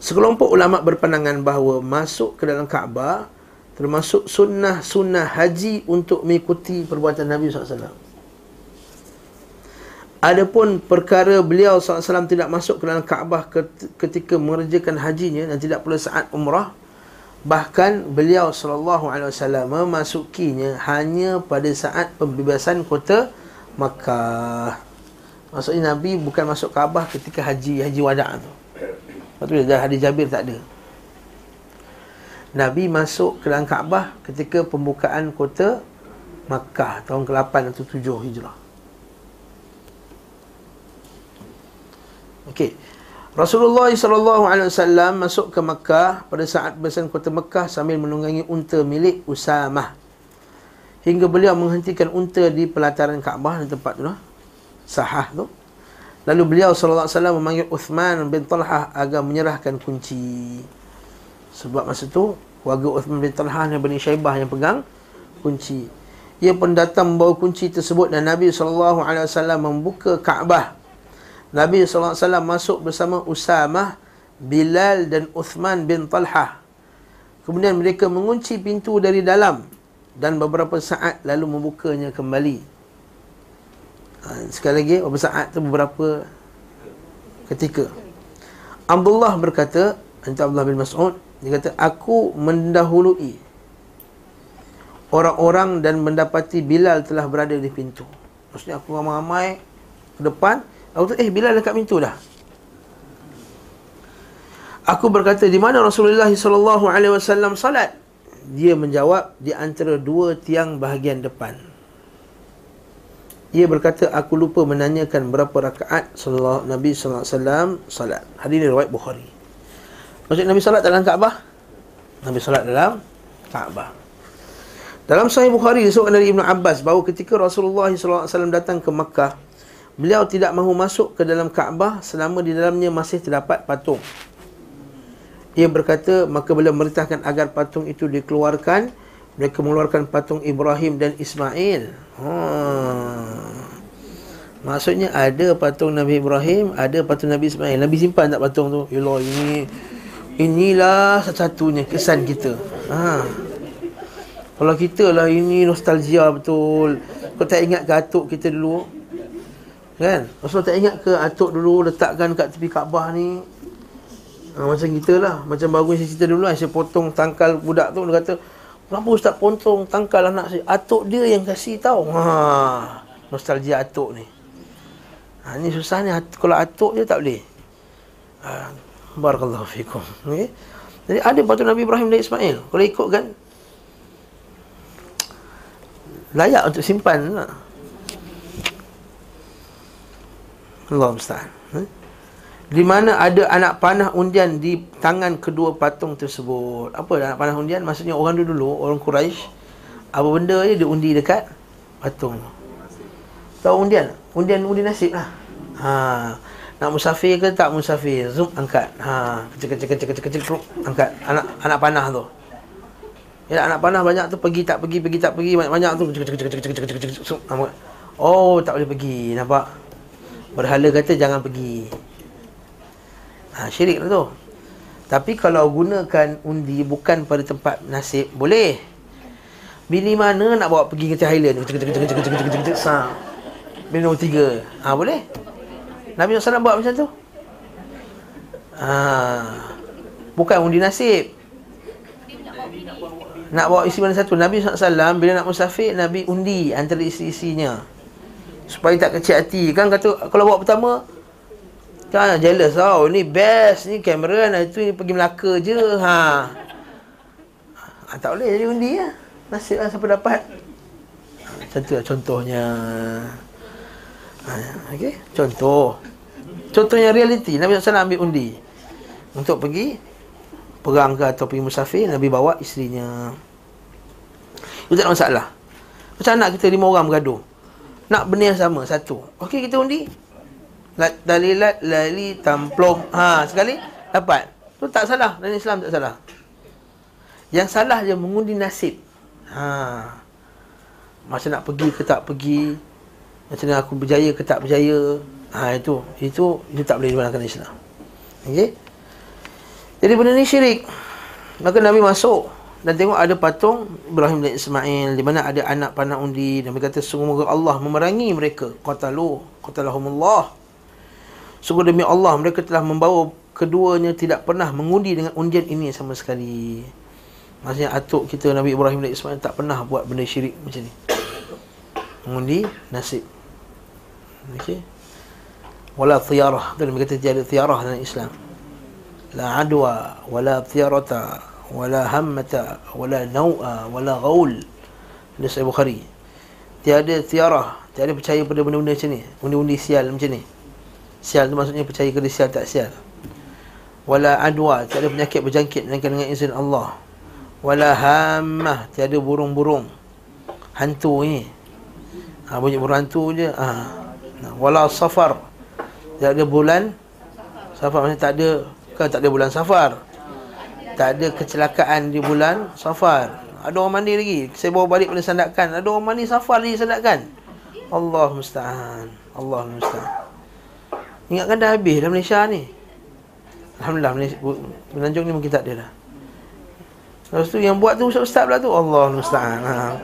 Sekelompok ulama berpandangan bahawa masuk ke dalam Kaabah termasuk sunnah-sunnah haji untuk mengikuti perbuatan Nabi SAW. Adapun perkara beliau SAW tidak masuk ke dalam Kaabah ketika mengerjakan hajinya dan tidak pula saat umrah, bahkan beliau SAW memasukinya hanya pada saat pembebasan kota Makkah. Maksudnya Nabi bukan masuk Kaabah ketika haji haji wada' tu. Tu dah hadis Jabir tak ada. Nabi masuk ke dalam Kaabah ketika pembukaan kota Makkah tahun ke-8 atau 7 Hijrah. Okey. Rasulullah sallallahu alaihi wasallam masuk ke Makkah pada saat besan kota Makkah sambil menunggangi unta milik Usamah. Hingga beliau menghentikan unta di pelataran Kaabah di tempat tu lah. Sahah tu. Lalu beliau sallallahu alaihi wasallam memanggil Uthman bin Talhah agar menyerahkan kunci. Sebab masa tu Warga Uthman bin Talha dan Bani Syaibah yang pegang kunci Ia pun datang membawa kunci tersebut Dan Nabi SAW membuka Kaabah Nabi SAW masuk bersama Usamah Bilal dan Uthman bin Talhah. Kemudian mereka mengunci pintu dari dalam dan beberapa saat lalu membukanya kembali. Ha, sekali lagi, beberapa saat itu beberapa ketika. Abdullah berkata, Entah Abdullah bin Mas'ud, dia kata, aku mendahului orang-orang dan mendapati Bilal telah berada di pintu. Maksudnya aku ramai-ramai ke depan, aku tu, eh Bilal dekat pintu dah. Aku berkata di mana Rasulullah sallallahu alaihi wasallam salat? Dia menjawab di antara dua tiang bahagian depan. Ia berkata aku lupa menanyakan berapa rakaat sallallahu Nabi sallallahu alaihi wasallam salat. Hadis ini riwayat Bukhari. Maksud Nabi salat dalam Kaabah? Nabi salat dalam Kaabah. Dalam Sahih Bukhari disebutkan dari Ibnu Abbas bahawa ketika Rasulullah sallallahu alaihi wasallam datang ke Makkah, beliau tidak mahu masuk ke dalam Kaabah selama di dalamnya masih terdapat patung. Ia berkata maka beliau merintahkan agar patung itu dikeluarkan. Mereka mengeluarkan patung Ibrahim dan Ismail. Ha. maksudnya ada patung Nabi Ibrahim ada patung Nabi Ismail. Nabi simpan tak patung tu? Yalah ini inilah satu-satunya kesan kita. Ha. kalau kita lah ini nostalgia betul. Kau tak ingat ke atuk kita dulu kan? Rasulullah tak ingat ke atuk dulu letakkan kat tepi Kaabah ni? Ha, Macam kita lah. Macam baru saya cerita dulu lah. Saya potong tangkal budak tu. Dia kata Kenapa ustaz potong tangkal anak saya? Atuk dia yang kasih tahu ha, Nostalgia atuk ni. Ha, Ni susah ni. Kalau atuk dia tak boleh. Ha, Barakallahu fikum. Okay? Jadi ada patut Nabi Ibrahim dan Ismail. Kalau ikut kan Layak untuk simpan lah. Allah Ustaz di mana ada anak panah undian di tangan kedua patung tersebut. Apa anak panah undian? Maksudnya orang dulu, orang Quraisy apa benda je dia undi dekat patung. Tahu undian? Undian undi nasib lah. Ha. Nak musafir ke tak musafir? Zoom angkat. Ha, kecil kecil kecil kecil kecil angkat anak anak panah tu. Ya anak panah banyak tu pergi tak pergi pergi tak pergi banyak-banyak tu kecil kecil kecil kecil kecil kecil kecil Oh, tak boleh pergi. Nampak? Berhala kata jangan pergi. Ha, syirik lah tu. Tapi kalau gunakan undi bukan pada tempat nasib, boleh. Bini mana nak bawa pergi ke Highland? Sa. Bini nombor tiga. Ha, boleh. Nabi SAW buat macam tu. Ha. Bukan undi nasib. Nak bawa isi mana satu. Nabi SAW bila nak musafir, Nabi undi antara isi-isinya. Supaya tak kecil hati. Kan kata, kalau bawa pertama, Kan jealous tau. Ni best ni kamera nak itu ni pergi Melaka je. Ha. ha tak boleh jadi undi ya. Nasib lah siapa dapat. Macam tu lah contohnya. Ha, okay. Contoh. Contohnya realiti. Nabi SAW ambil undi. Untuk pergi perang ke atau pergi musafir. Nabi bawa isterinya. Itu tak ada masalah. Macam anak kita lima orang bergaduh. Nak benda yang sama. Satu. Okey kita undi. Dalilat lali tamplong. Ha sekali. Dapat. Tu tak salah. Dalam Islam tak salah. Yang salah dia mengundi nasib. Ha. Macam nak pergi ke tak pergi. Macam nak aku berjaya ke tak berjaya. Ha itu. Itu itu tak boleh dibenarkan Islam. Okey? Jadi benda ni syirik. Maka Nabi masuk dan tengok ada patung Ibrahim dan Ismail di mana ada anak panah undi dan berkata sungguh Allah memerangi mereka qatalu qatalahumullah Sungguh demi Allah mereka telah membawa keduanya tidak pernah mengundi dengan undian ini sama sekali. Maksudnya atuk kita Nabi Ibrahim dan Ismail tak pernah buat benda syirik macam ni. Mengundi nasib. Okey. Wala thiyarah. Dan mereka kata tiada thiyarah dalam Islam. La adwa, wala thiyarata, wala hammata, wala naw'a, wala ghaul. Ini Sahih Bukhari. Tiada thiyarah. Tiada percaya pada benda-benda macam ni. Undi-undi sial macam ni. Sial tu maksudnya percaya ke sial tak sial. Wala adwa, tiada penyakit berjangkit melainkan dengan izin Allah. Wala hammah, tiada burung-burung hantu ni. Ha, bunyi burung hantu je. Ha. Wala safar, tiada bulan safar maksudnya tak ada kan tak ada bulan safar. Tak ada kecelakaan di bulan safar. Ada orang mandi lagi. Saya bawa balik pada sandakan. Ada orang mandi safar lagi sandakan. Allah musta'an. Allah musta'an. Ingatkan dah habis dalam Malaysia ni. Alhamdulillah Menanjung ni mungkin tak ada dah Lepas tu yang buat tu ustaz-ustaz pula tu Allah musta'an ha.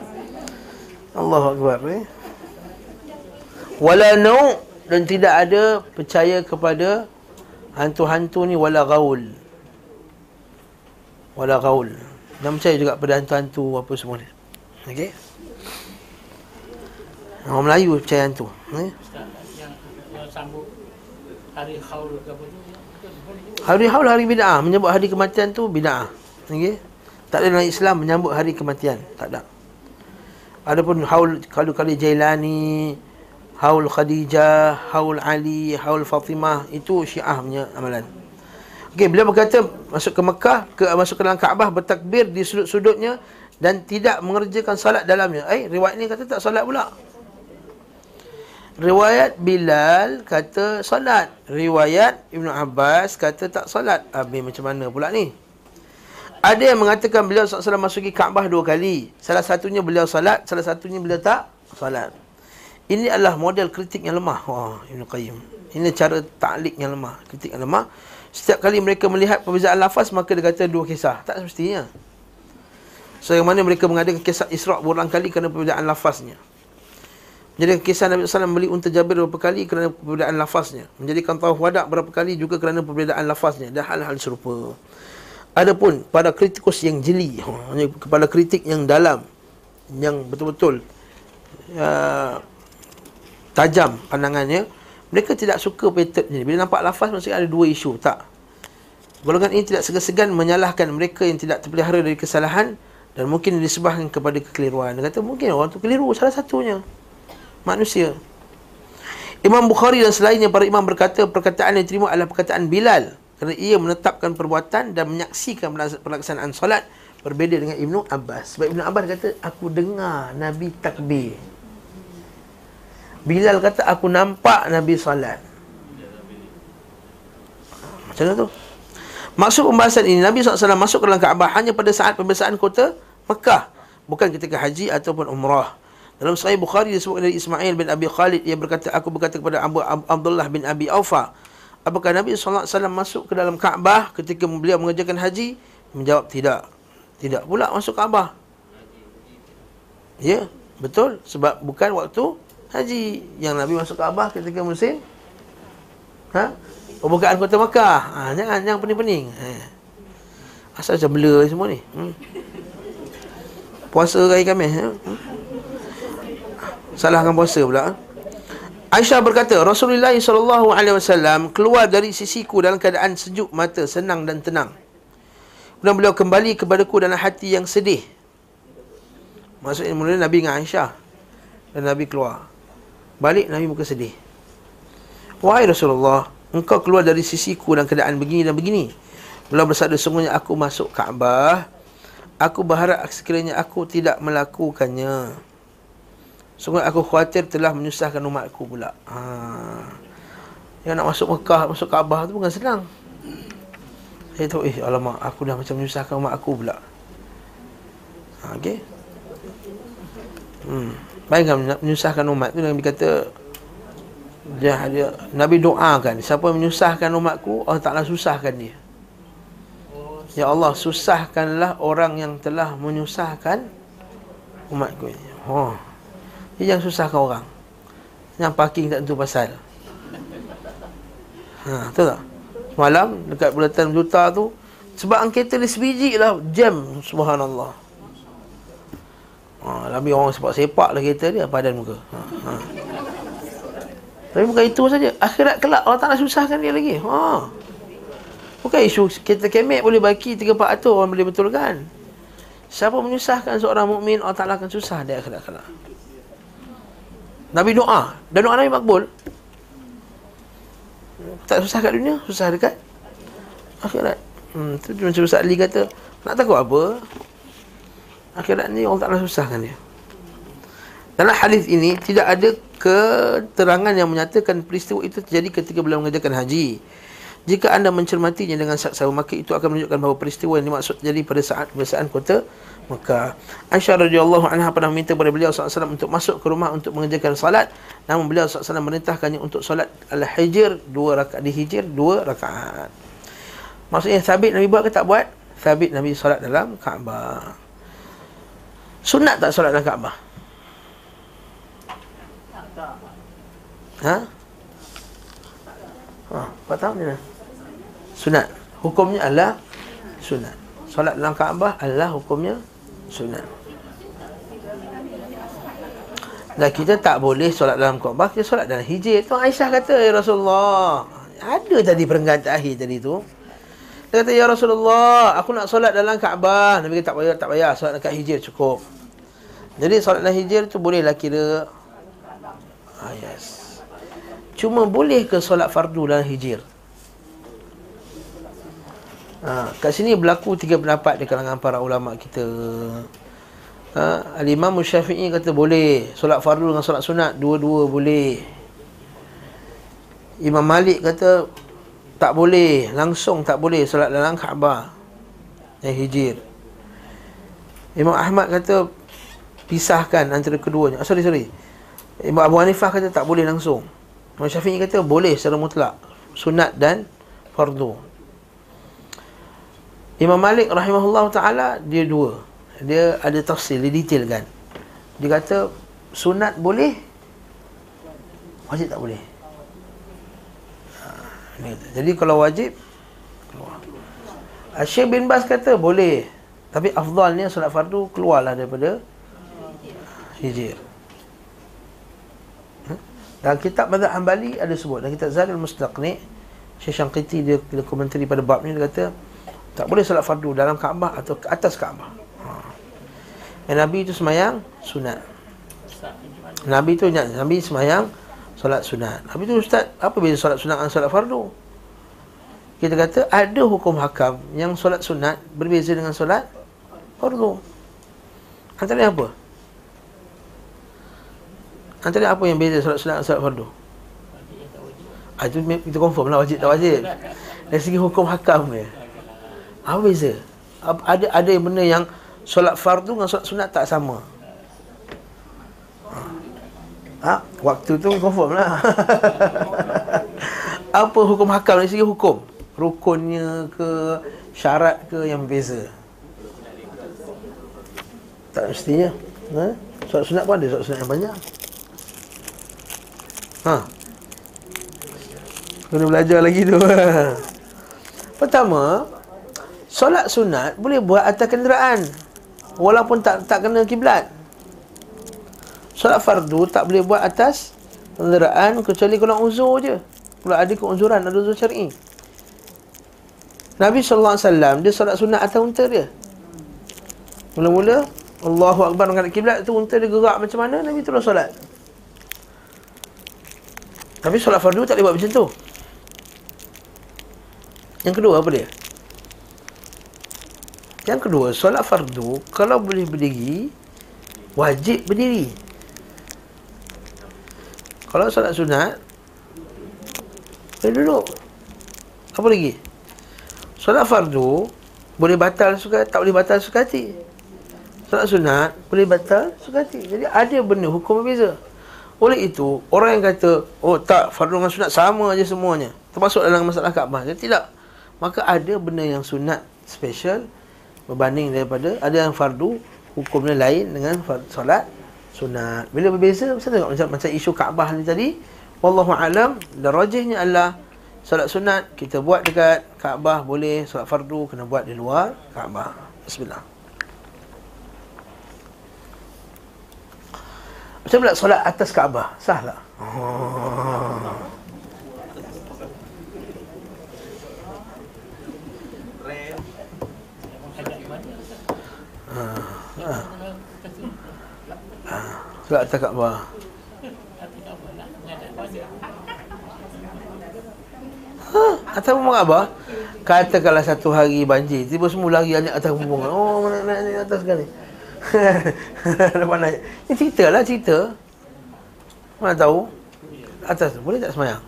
Allah Akbar eh? Wala Dan tidak ada percaya kepada Hantu-hantu ni wala gaul Wala gaul. Dan percaya juga pada hantu-hantu Apa semua ni. Okey? Orang Melayu percaya hantu eh? Sambut hari haul ke apa tu? Hari haul hari bid'ah. Menyebut hari kematian tu bid'ah Okey? Tak ada dalam Islam menyambut hari kematian Tak ada. Adapun haul kalau kali Jailani, haul Khadijah, haul Ali, haul Fatimah itu Syiah punya amalan. Okey, beliau berkata masuk ke Mekah, ke masuk ke dalam Kaabah bertakbir di sudut-sudutnya dan tidak mengerjakan salat dalamnya. Eh, riwayat ni kata tak salat pula. Riwayat Bilal kata salat. Riwayat Ibnu Abbas kata tak salat. Abi macam mana pula ni? Ada yang mengatakan beliau SAW masuki Kaabah dua kali. Salah satunya beliau salat, salah satunya beliau tak salat. Ini adalah model kritik yang lemah. Wah, Ibn Qayyim. Ini cara ta'lik yang lemah. Kritik yang lemah. Setiap kali mereka melihat perbezaan lafaz, maka dia kata dua kisah. Tak semestinya. So, yang mana mereka mengadakan kisah Isra' berulang kali kerana perbezaan lafaznya. Menjadikan kisah Nabi SAW beli unta Jabir berapa kali kerana perbezaan lafaznya. Menjadikan tawaf wadak berapa kali juga kerana perbezaan lafaznya. Dan hal-hal serupa. Adapun pada kritikus yang jeli, kepada kritik yang dalam, yang betul-betul uh, tajam pandangannya, mereka tidak suka pattern ni. Bila nampak lafaz mesti ada dua isu, tak. Golongan ini tidak segan-segan menyalahkan mereka yang tidak terpelihara dari kesalahan dan mungkin disebabkan kepada kekeliruan. Dia kata mungkin orang tu keliru salah satunya. Manusia. Imam Bukhari dan selainnya para imam berkata perkataan yang diterima adalah perkataan Bilal kerana ia menetapkan perbuatan dan menyaksikan pelaksanaan solat berbeza dengan Ibnu Abbas. Sebab Ibnu Abbas kata aku dengar Nabi takbir. Bilal kata aku nampak Nabi solat. Macam mana tu? Maksud pembahasan ini Nabi SAW masuk ke dalam Kaabah hanya pada saat pembesaan kota Mekah, bukan ketika haji ataupun umrah. Dalam Sahih Bukhari disebutkan dari Ismail bin Abi Khalid ia berkata aku berkata kepada Abu Abdullah bin Abi Aufa Apakah Nabi SAW masuk ke dalam Kaabah ketika beliau mengerjakan haji? Menjawab tidak. Tidak pula masuk Kaabah. Ya, betul. Sebab bukan waktu haji. Yang Nabi masuk Kaabah ketika musim ha? pembukaan kota Makkah. Ha, jangan, jangan pening-pening. Ha. Asal macam blur semua ni. Hmm. Puasa hari kami. Ha? Hmm. Salahkan puasa pula. Ha? Aisyah berkata, Rasulullah SAW keluar dari sisiku dalam keadaan sejuk mata, senang dan tenang. Kemudian beliau kembali kepadaku dalam hati yang sedih. Maksudnya mula Nabi dengan Aisyah. Dan Nabi keluar. Balik Nabi muka sedih. Wahai Rasulullah, engkau keluar dari sisiku dalam keadaan begini dan begini. Beliau bersabda, sungguhnya aku masuk Kaabah. Aku berharap sekiranya aku tidak melakukannya. Sungguh aku khawatir telah menyusahkan umatku pula. Ha. Yang nak masuk Mekah, masuk Kaabah tu bukan senang. Saya tahu, eh alamak, aku dah macam menyusahkan umat aku pula. Ha, okay. Hmm. Bayangkan menyusahkan umat tu Nabi kata dia, dia, Nabi doakan Siapa menyusahkan umatku Allah Ta'ala susahkan dia Ya Allah susahkanlah orang yang telah menyusahkan umatku Oh dia jangan susahkan orang Yang parking tak tentu pasal Ha, tahu tak? Malam dekat bulatan juta tu sebab angketa ni sebiji lah jam subhanallah. Ha, lebih orang sebab sepak lah kereta dia padan muka. Ha, ha. Tapi bukan itu saja. Akhirat kelak Allah tak nak susahkan dia lagi. Ha. Bukan isu kita kemek boleh baki 3 4 orang boleh betulkan. Siapa menyusahkan seorang mukmin Allah Taala akan susah dia akhirat kelak. Nabi doa Dan doa Nabi makbul Tak susah kat dunia Susah dekat Akhirat hmm, tu macam Ustaz Ali kata Nak takut apa Akhirat ni Allah tak nak susahkan dia Dalam hadis ini Tidak ada keterangan yang menyatakan Peristiwa itu terjadi ketika beliau mengerjakan haji jika anda mencermatinya dengan saksa maka itu akan menunjukkan bahawa peristiwa yang dimaksud terjadi pada saat pembesaan kota Mekah. Aisyah radhiyallahu anha pernah minta kepada beliau SAW untuk masuk ke rumah untuk mengerjakan salat. Namun beliau SAW merintahkannya untuk salat al-hijr dua rakaat di hijr dua rakaat. Maksudnya sabit Nabi buat ke tak buat? Sabit Nabi solat dalam Kaabah. Sunat tak solat dalam Kaabah? Ha? Ha, apa tahu ni. Sunat. Hukumnya adalah sunat. Solat dalam Kaabah adalah hukumnya sunat. Dan kita tak boleh solat dalam Kaabah, kita solat dalam hijir. Tu Aisyah kata, Ya Rasulullah. Ada tadi perenggan terakhir tadi tu. Dia kata, Ya Rasulullah, aku nak solat dalam Kaabah. Nabi kata, tak payah, tak payah. Solat dekat hijir cukup. Jadi solat hijir tu bolehlah kira. Ah, yes. Cuma boleh ke solat fardu dalam hijir? Ha, kat sini berlaku tiga pendapat di kalangan para ulama kita. Ha, Al-Imam Syafi'i kata boleh solat fardu dengan solat sunat dua-dua boleh. Imam Malik kata tak boleh, langsung tak boleh solat dalam Kaabah. Yang hijir. Imam Ahmad kata pisahkan antara keduanya. Oh, sorry, sorry. Imam Abu Hanifah kata tak boleh langsung. Imam Syafi'i kata boleh secara mutlak. Sunat dan fardu. Imam Malik rahimahullah ta'ala dia dua dia ada tafsir, dia detail kan dia kata sunat boleh wajib tak boleh ha, jadi kalau wajib keluar Syekh bin Bas kata boleh tapi afdalnya sunat fardu keluarlah daripada hijir ha? dalam kitab Mazhab Hanbali ada sebut dalam kitab Zalil Mustaqni Syekh Syangkiti dia, dia komentari pada bab ni dia kata tak boleh solat fardu dalam Kaabah atau atas Kaabah yang Nabi itu semayang sunat. Nabi itu Nabi semayang solat sunat. Nabi itu ustaz, apa beza solat sunat dengan solat fardu? Kita kata ada hukum hakam yang solat sunat berbeza dengan solat fardu. Antara apa? Antara apa yang beza solat sunat dengan solat fardu? Ah, itu kita confirm lah wajib tak wajib. Dari segi hukum hakam dia. Apa beza? Ada ada yang benda yang solat fardu dengan solat sunat tak sama. Ha? Waktu tu confirm lah. Apa hukum hakam dari segi hukum? Rukunnya ke syarat ke yang berbeza? Tak mestinya. Ha? Solat sunat pun ada solat sunat yang banyak. Ha? Kena belajar lagi tu. Pertama, solat sunat boleh buat atas kenderaan walaupun tak tak kena kiblat. Solat fardu tak boleh buat atas kenderaan kecuali kalau uzur je. Kalau ada keuzuran, ada uzur syar'i. Nabi sallallahu alaihi wasallam dia solat sunat atas unta dia. Mula-mula Allahu akbar menghadap kiblat tu unta dia gerak macam mana Nabi terus solat. Tapi solat fardu tak boleh buat macam tu. Yang kedua apa dia? Yang kedua, solat fardu kalau boleh berdiri wajib berdiri. Kalau solat sunat boleh duduk. Apa lagi? Solat fardu boleh batal suka tak boleh batal suka hati. Solat sunat boleh batal suka hati. Jadi ada benda hukum berbeza. Oleh itu, orang yang kata, oh tak, fardu dengan sunat sama aja semuanya. Termasuk dalam masalah Kaabah. Jadi tidak. Maka ada benda yang sunat special berbanding daripada ada yang fardu hukumnya lain dengan solat sunat. Bila berbeza, mesti tengok macam macam isu Kaabah ni tadi. Wallahu alam, dan rajihnya adalah solat sunat kita buat dekat Kaabah boleh, solat fardu kena buat di luar Kaabah. Bismillah. Macam mana solat atas Kaabah? Sah tak? Oh. Sebab atas Kaabah. Ha, atas bumbung Kaabah. Katakanlah satu hari banjir, tiba semua lari anak atas bumbung. Oh, ni atas sekali. Lepas naik. Ini cerita lah cerita. Mana tahu? Atas boleh tak semayang?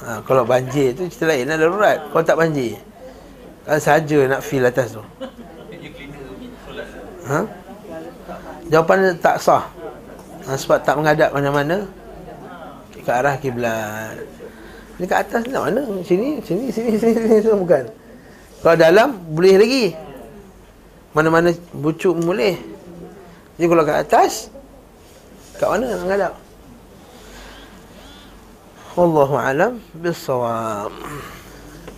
Ha, kalau banjir tu cerita lain lah darurat. Kalau tak banjir. Kalau saja nak feel atas tu. Ha? Jawapan tak sah. Ha, sebab tak menghadap mana-mana ke arah kiblat. Ni kat atas nak mana? Sini, sini, sini, sini, sini, sini bukan. Kalau dalam boleh lagi. Mana-mana bucuk boleh. Jadi kalau kat atas kat mana nak ngadap? Wallahu alam bisawab.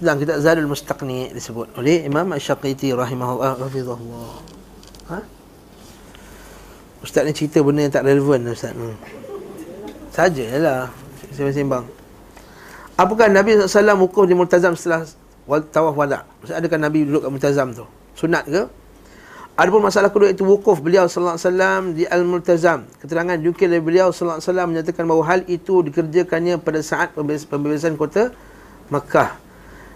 Dan kita Zadul Mustaqni disebut oleh Imam Asy-Syaqiti rahimahullah hafizahullah. Ha? Ustaz ni cerita benda yang tak relevan Ustaz. Hmm. Sajalah saya sembang. Apakah Nabi SAW wukuf di multazam setelah tawaf wada? Maksud adakah Nabi duduk kat multazam tu? Sunat ke? Adapun masalah kedua itu wukuf beliau sallallahu alaihi wasallam di al-multazam. Keterangan juga dari beliau sallallahu alaihi wasallam menyatakan bahawa hal itu dikerjakannya pada saat pembebasan kota Makkah.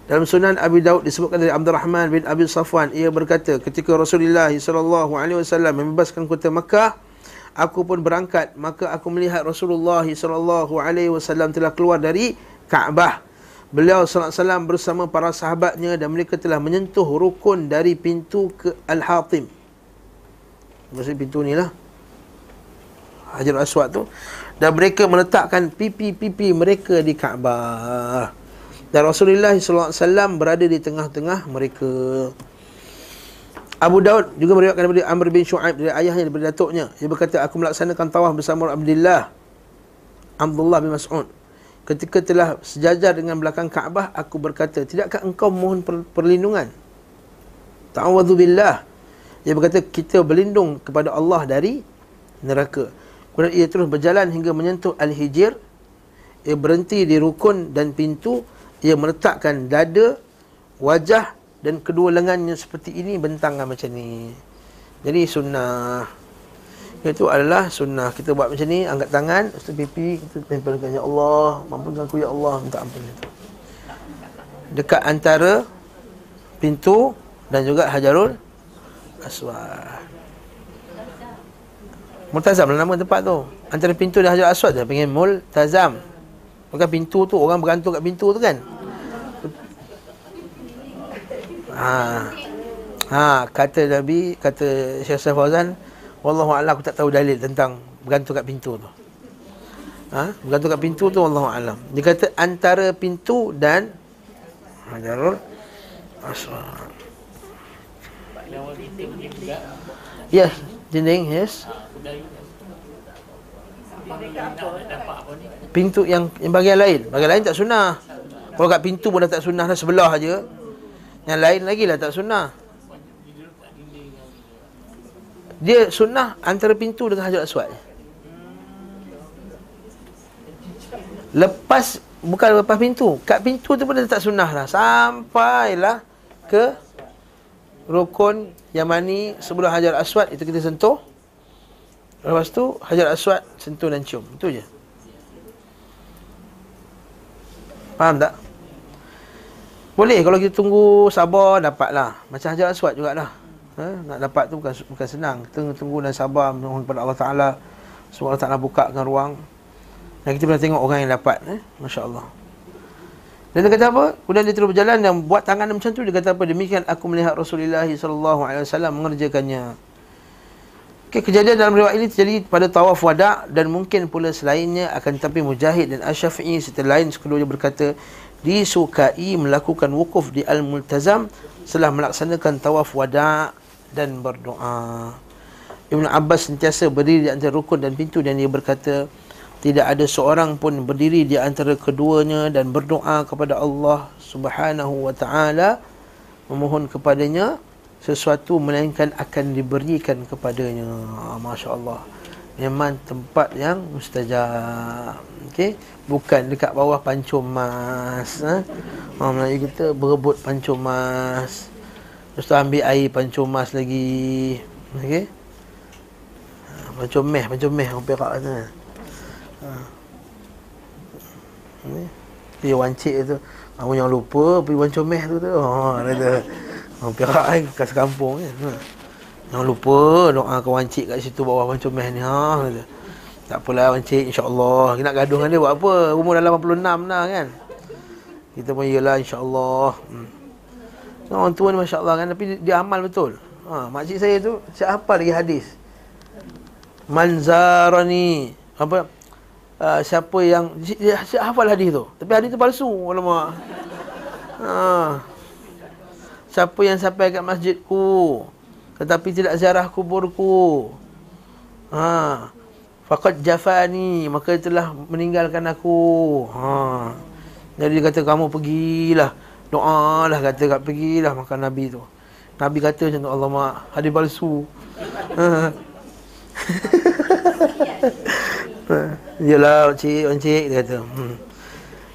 Dalam Sunan Abi Daud disebutkan dari Abdul Rahman bin Abi Safwan ia berkata ketika Rasulullah sallallahu alaihi wasallam membebaskan kota Makkah aku pun berangkat maka aku melihat Rasulullah sallallahu alaihi wasallam telah keluar dari Kaabah. Beliau wasallam bersama para sahabatnya dan mereka telah menyentuh rukun dari pintu ke Al-Hatim. Maksud pintu ni lah. Hajar Aswad tu. Dan mereka meletakkan pipi-pipi mereka di Kaabah. Dan Rasulullah wasallam berada di tengah-tengah mereka. Abu Daud juga meriwayatkan daripada Amr bin Shu'aib dari ayahnya daripada datuknya. Dia berkata, aku melaksanakan tawaf bersama Abdullah Abdullah bin Mas'ud ketika telah sejajar dengan belakang Kaabah aku berkata tidakkah engkau mohon perlindungan? Ta'awudzu billah. Dia berkata kita berlindung kepada Allah dari neraka. Kemudian ia terus berjalan hingga menyentuh al-hijr. Ia berhenti di rukun dan pintu. Ia meletakkan dada wajah dan kedua lengannya seperti ini bentang macam ni. Jadi sunnah itu adalah sunnah. Kita buat macam ni Angkat tangan Lepas pipi Kita tempelkan Ya Allah Mampunkan aku Ya Allah Minta ampun. Itu Dekat antara Pintu Dan juga Hajarul Aswad. Multazam lah nama tempat tu. Antara pintu dan Hajarul Aswad Dia panggil Multazam. Bukan pintu tu Orang bergantung kat pintu tu kan? Ha, ha kata Nabi kata Syekh Fauzan Wallahu a'lam aku tak tahu dalil tentang bergantung kat pintu tu. Ha? Bergantung kat pintu tu wallahu a'lam. Dia kata antara pintu dan Hajarul Aswad. Yes, dinding, yes. Pintu yang yang bagian lain, bagian lain tak sunnah. Kalau kat pintu pun dah tak sunnah dah sebelah aja. Yang lain lagi lah tak sunnah. Dia sunnah antara pintu dengan Hajar Aswad. Lepas Bukan lepas pintu. Kat pintu tu pun dia tak sunnah lah. Sampailah ke Rukun Yamani Sebelum Hajar Aswad Itu kita sentuh. Lepas tu Hajar Aswad Sentuh dan cium. Itu je. Faham tak? Boleh kalau kita tunggu sabar dapatlah. Macam Hajar Aswad jugalah ha? nak dapat tu bukan bukan senang tunggu tunggu dan sabar mohon kepada Allah Taala semoga Allah Taala bukakan ruang dan kita pernah tengok orang yang dapat eh? masya-Allah dan dia kata apa? Kemudian dia terus berjalan dan buat tangan macam tu dia kata apa? Demikian aku melihat Rasulullah wasallam mengerjakannya. Okay, kejadian dalam riwayat ini terjadi pada tawaf wada dan mungkin pula selainnya akan tetapi Mujahid dan Asy-Syafi'i serta lain sekeduanya berkata disukai melakukan wukuf di Al-Multazam setelah melaksanakan tawaf wada dan berdoa. Ibn Abbas sentiasa berdiri di antara rukun dan pintu dan dia berkata, tidak ada seorang pun berdiri di antara keduanya dan berdoa kepada Allah Subhanahu wa taala memohon kepadanya sesuatu melainkan akan diberikan kepadanya. Ah, Masya-Allah. Memang tempat yang mustajab. Okey, bukan dekat bawah pancung mas. Ha? Orang Melayu kita berebut pancung mas. Lepas tu ambil air pancung mas lagi. Okey? Ha, Pancung meh, pancung meh Orang perak kata ha. Ni Dia wancik tu Aku jangan lupa pergi pancung meh tu tu. Oh, kata Orang perak kan Kas kampung kan. Jangan lupa doa ke wancik kat situ bawah pancung meh ni. Ha, kata. Tak apalah wancik insyaAllah. Kita nak gaduh dengan dia buat apa? Umur dah 86 dah kan? Kita pun iyalah insyaAllah. Hmm. Orang tua ni Masya Allah kan Tapi dia, dia amal betul ha, Makcik saya tu Saya apa lagi hadis Manzarani Apa uh, siapa yang dia, dia hafal hadis tu. Tapi hadis tu palsu. Alamak. Ha. Siapa yang sampai kat masjidku tetapi tidak ziarah kuburku. Ha. Faqad jafani, maka telah meninggalkan aku. Ha. Jadi dia kata kamu pergilah. Doa lah kata kat pergilah makan Nabi tu. Nabi kata macam tu Allah mak hadis palsu. Yalah cik, cik dia kata. Hmm.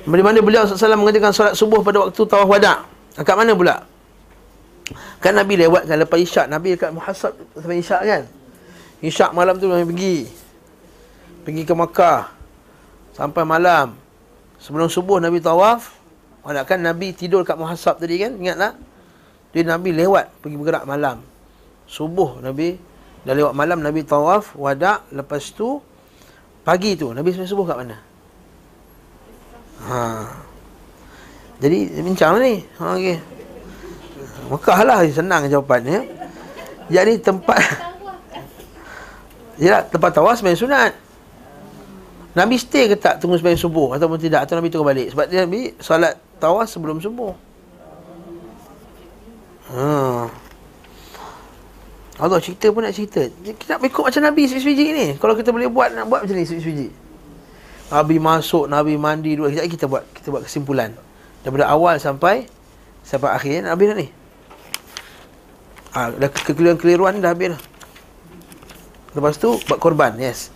Di mana beliau SAW mengerjakan solat subuh pada waktu tawaf wada' Kat mana pula? Kan Nabi lewat kan lepas isyak Nabi dekat muhasab sampai isyak kan Isyak malam tu Nabi pergi Pergi ke Makkah Sampai malam Sebelum subuh Nabi tawaf Wada kan Nabi tidur kat muhasab tadi kan Ingat tak? Dia Nabi lewat pergi bergerak malam Subuh Nabi Dah lewat malam Nabi tawaf Wada' Lepas tu Pagi tu Nabi sampai subuh kat mana? Ha. Jadi bincang lah ni. Ha okey. Mekah lah senang jawapannya. Jadi tempat Ya, tempat tawas sembahyang sunat. Nabi stay ke tak tunggu sembahyang subuh ataupun tidak atau Nabi tunggu balik sebab dia Nabi solat tawas sebelum subuh. Ha. Allah cerita pun nak cerita. Kita nak ikut macam Nabi sebiji ni. Kalau kita boleh buat nak buat macam ni sebiji. Nabi masuk, Nabi mandi dua. Kejap kita buat kita buat kesimpulan. Daripada awal sampai sampai akhir Nabi ni. Ah, dah kekeliruan-keliruan dah habis dah. Lepas tu buat korban, yes.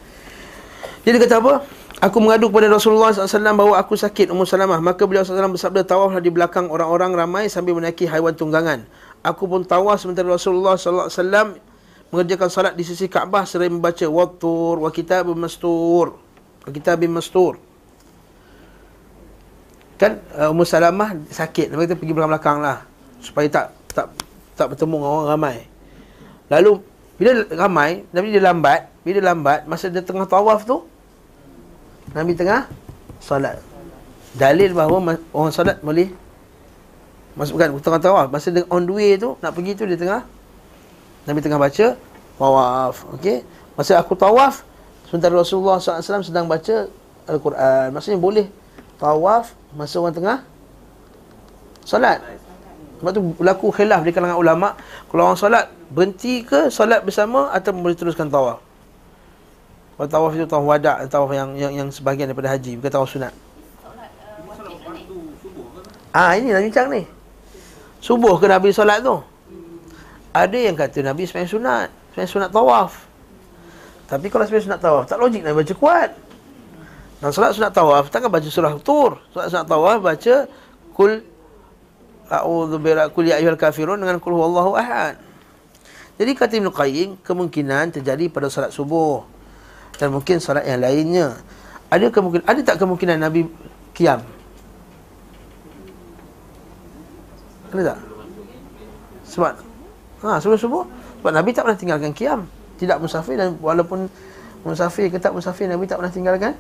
Jadi kata apa? Aku mengadu kepada Rasulullah SAW bahawa aku sakit Ummu Salamah. Maka beliau SAW bersabda tawaflah di belakang orang-orang ramai sambil menaiki haiwan tunggangan. Aku pun tawaf sementara Rasulullah SAW mengerjakan salat di sisi Kaabah seraya membaca wattur wa kitab mastur kita bin Mastur kan uh, Ummu Salamah sakit Nabi kata pergi belakang-belakang lah supaya tak tak tak bertemu dengan orang ramai lalu bila ramai Nabi dia lambat bila lambat masa dia tengah tawaf tu Nabi tengah solat. Dalil bahawa orang solat boleh masuk bukan tengah tawaf. Masa dia on the way tu nak pergi tu dia tengah Nabi tengah baca tawaf okey masa aku tawaf Sementara Rasulullah SAW sedang baca Al-Quran. Maksudnya boleh Tawaf Masa orang tengah Salat Sebab tu berlaku khilaf di kalangan ulama. Kalau orang salat Berhenti ke salat bersama Atau boleh teruskan tawaf Kalau tawaf itu tawaf wadak Tawaf yang, yang yang sebahagian daripada haji Bukan tawaf sunat Ah ini nak bincang ni Subuh ke Nabi solat tu Ada yang kata Nabi sebenarnya sunat Sebenarnya sunat tawaf tapi kalau sebenarnya sunat tawaf, tak logik nak baca kuat. Dan solat sunat tawaf, takkan baca surah tur. Solat sunat tawaf, baca kul a'udhu bira kul ya kafirun dengan kul huwallahu ahad. Jadi kata Ibn Qayyim, kemungkinan terjadi pada solat subuh. Dan mungkin solat yang lainnya. Ada kemungkinan, ada tak kemungkinan Nabi kiam? Ada tak? Sebab, ha, sebelum subuh, sebab Nabi tak pernah tinggalkan kiam tidak musafir dan walaupun musafir ke tak musafir Nabi tak pernah tinggalkan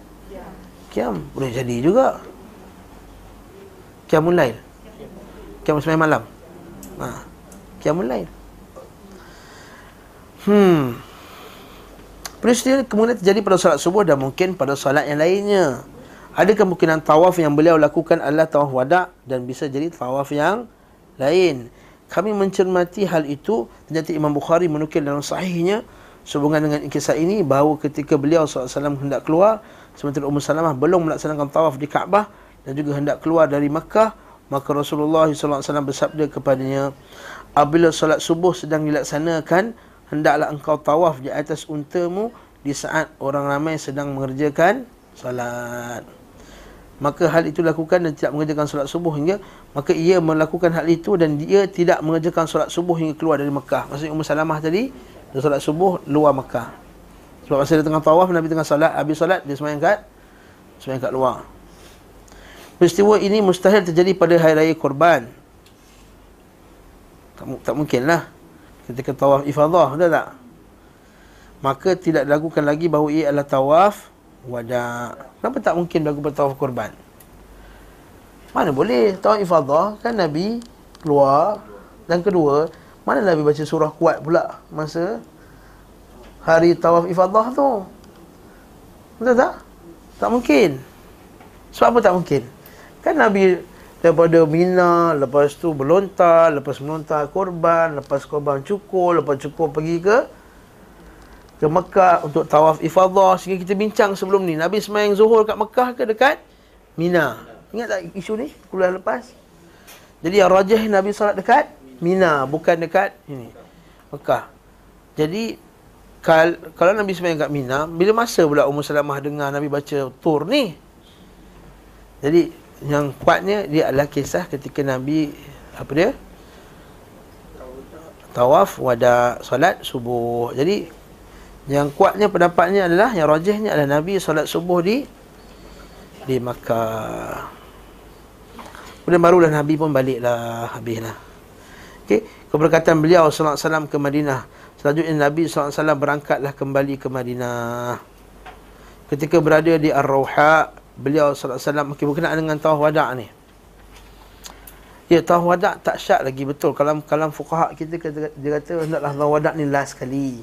kiam boleh jadi juga. Kiamul lail. Kiam semai malam. Ha kiamul lail. Hmm peristiwa kemudian terjadi pada solat subuh dan mungkin pada solat yang lainnya ada kemungkinan tawaf yang beliau lakukan adalah tawaf wada' dan bisa jadi tawaf yang lain. Kami mencermati hal itu ternyata Imam Bukhari menukil dalam sahihnya sehubungan dengan kisah ini bahawa ketika beliau SAW hendak keluar sementara Ummu Salamah belum melaksanakan tawaf di Kaabah dan juga hendak keluar dari Makkah maka Rasulullah SAW bersabda kepadanya apabila solat subuh sedang dilaksanakan hendaklah engkau tawaf di atas untamu di saat orang ramai sedang mengerjakan solat maka hal itu lakukan dan tidak mengerjakan solat subuh hingga maka ia melakukan hal itu dan dia tidak mengerjakan solat subuh hingga keluar dari Mekah maksudnya Ummu Salamah tadi dia solat subuh luar Mekah. Sebab masa dia tengah tawaf Nabi tengah solat, habis solat dia sembahyang kat sembahyang kat luar. Peristiwa ini mustahil terjadi pada hari raya korban. Tak, tak mungkinlah ketika tawaf ifadah, betul tak? Maka tidak dilakukan lagi bahawa ia adalah tawaf wada. Kenapa tak mungkin dilakukan tawaf korban? Mana boleh tawaf ifadah kan Nabi keluar dan kedua mana Nabi baca surah kuat pula masa hari tawaf ifadah tu? Betul tak? Tak mungkin. Sebab apa tak mungkin? Kan Nabi daripada Mina, lepas tu berlontar, lepas melontar korban, lepas korban cukur, lepas cukur pergi ke ke Mekah untuk tawaf ifadah. Sehingga kita bincang sebelum ni Nabi semayang zuhur kat Mekah ke dekat Mina? Ingat tak isu ni kuliah lepas? Jadi yang rajah Nabi salat dekat Mina bukan dekat ini Mekah. Jadi kal, kalau Nabi semayang kat Mina bila masa pula Ummu Salamah dengar Nabi baca tur ni? Jadi yang kuatnya dia adalah kisah ketika Nabi apa dia tawaf wada solat subuh jadi yang kuatnya pendapatnya adalah yang rajihnya adalah Nabi solat subuh di di Makkah. Kemudian barulah Nabi pun baliklah habislah. Okey, keberkatan beliau sallallahu alaihi wasallam ke Madinah. Selanjutnya Nabi sallallahu alaihi wasallam berangkatlah kembali ke Madinah. Ketika berada di Ar-Rauha, beliau wasallam okey berkenaan dengan tawaf wada' ni. Ya, tawaf wada' tak syak lagi betul. Kalau kalam fuqaha kita dia kata hendaklah tawaf wada' ni last kali.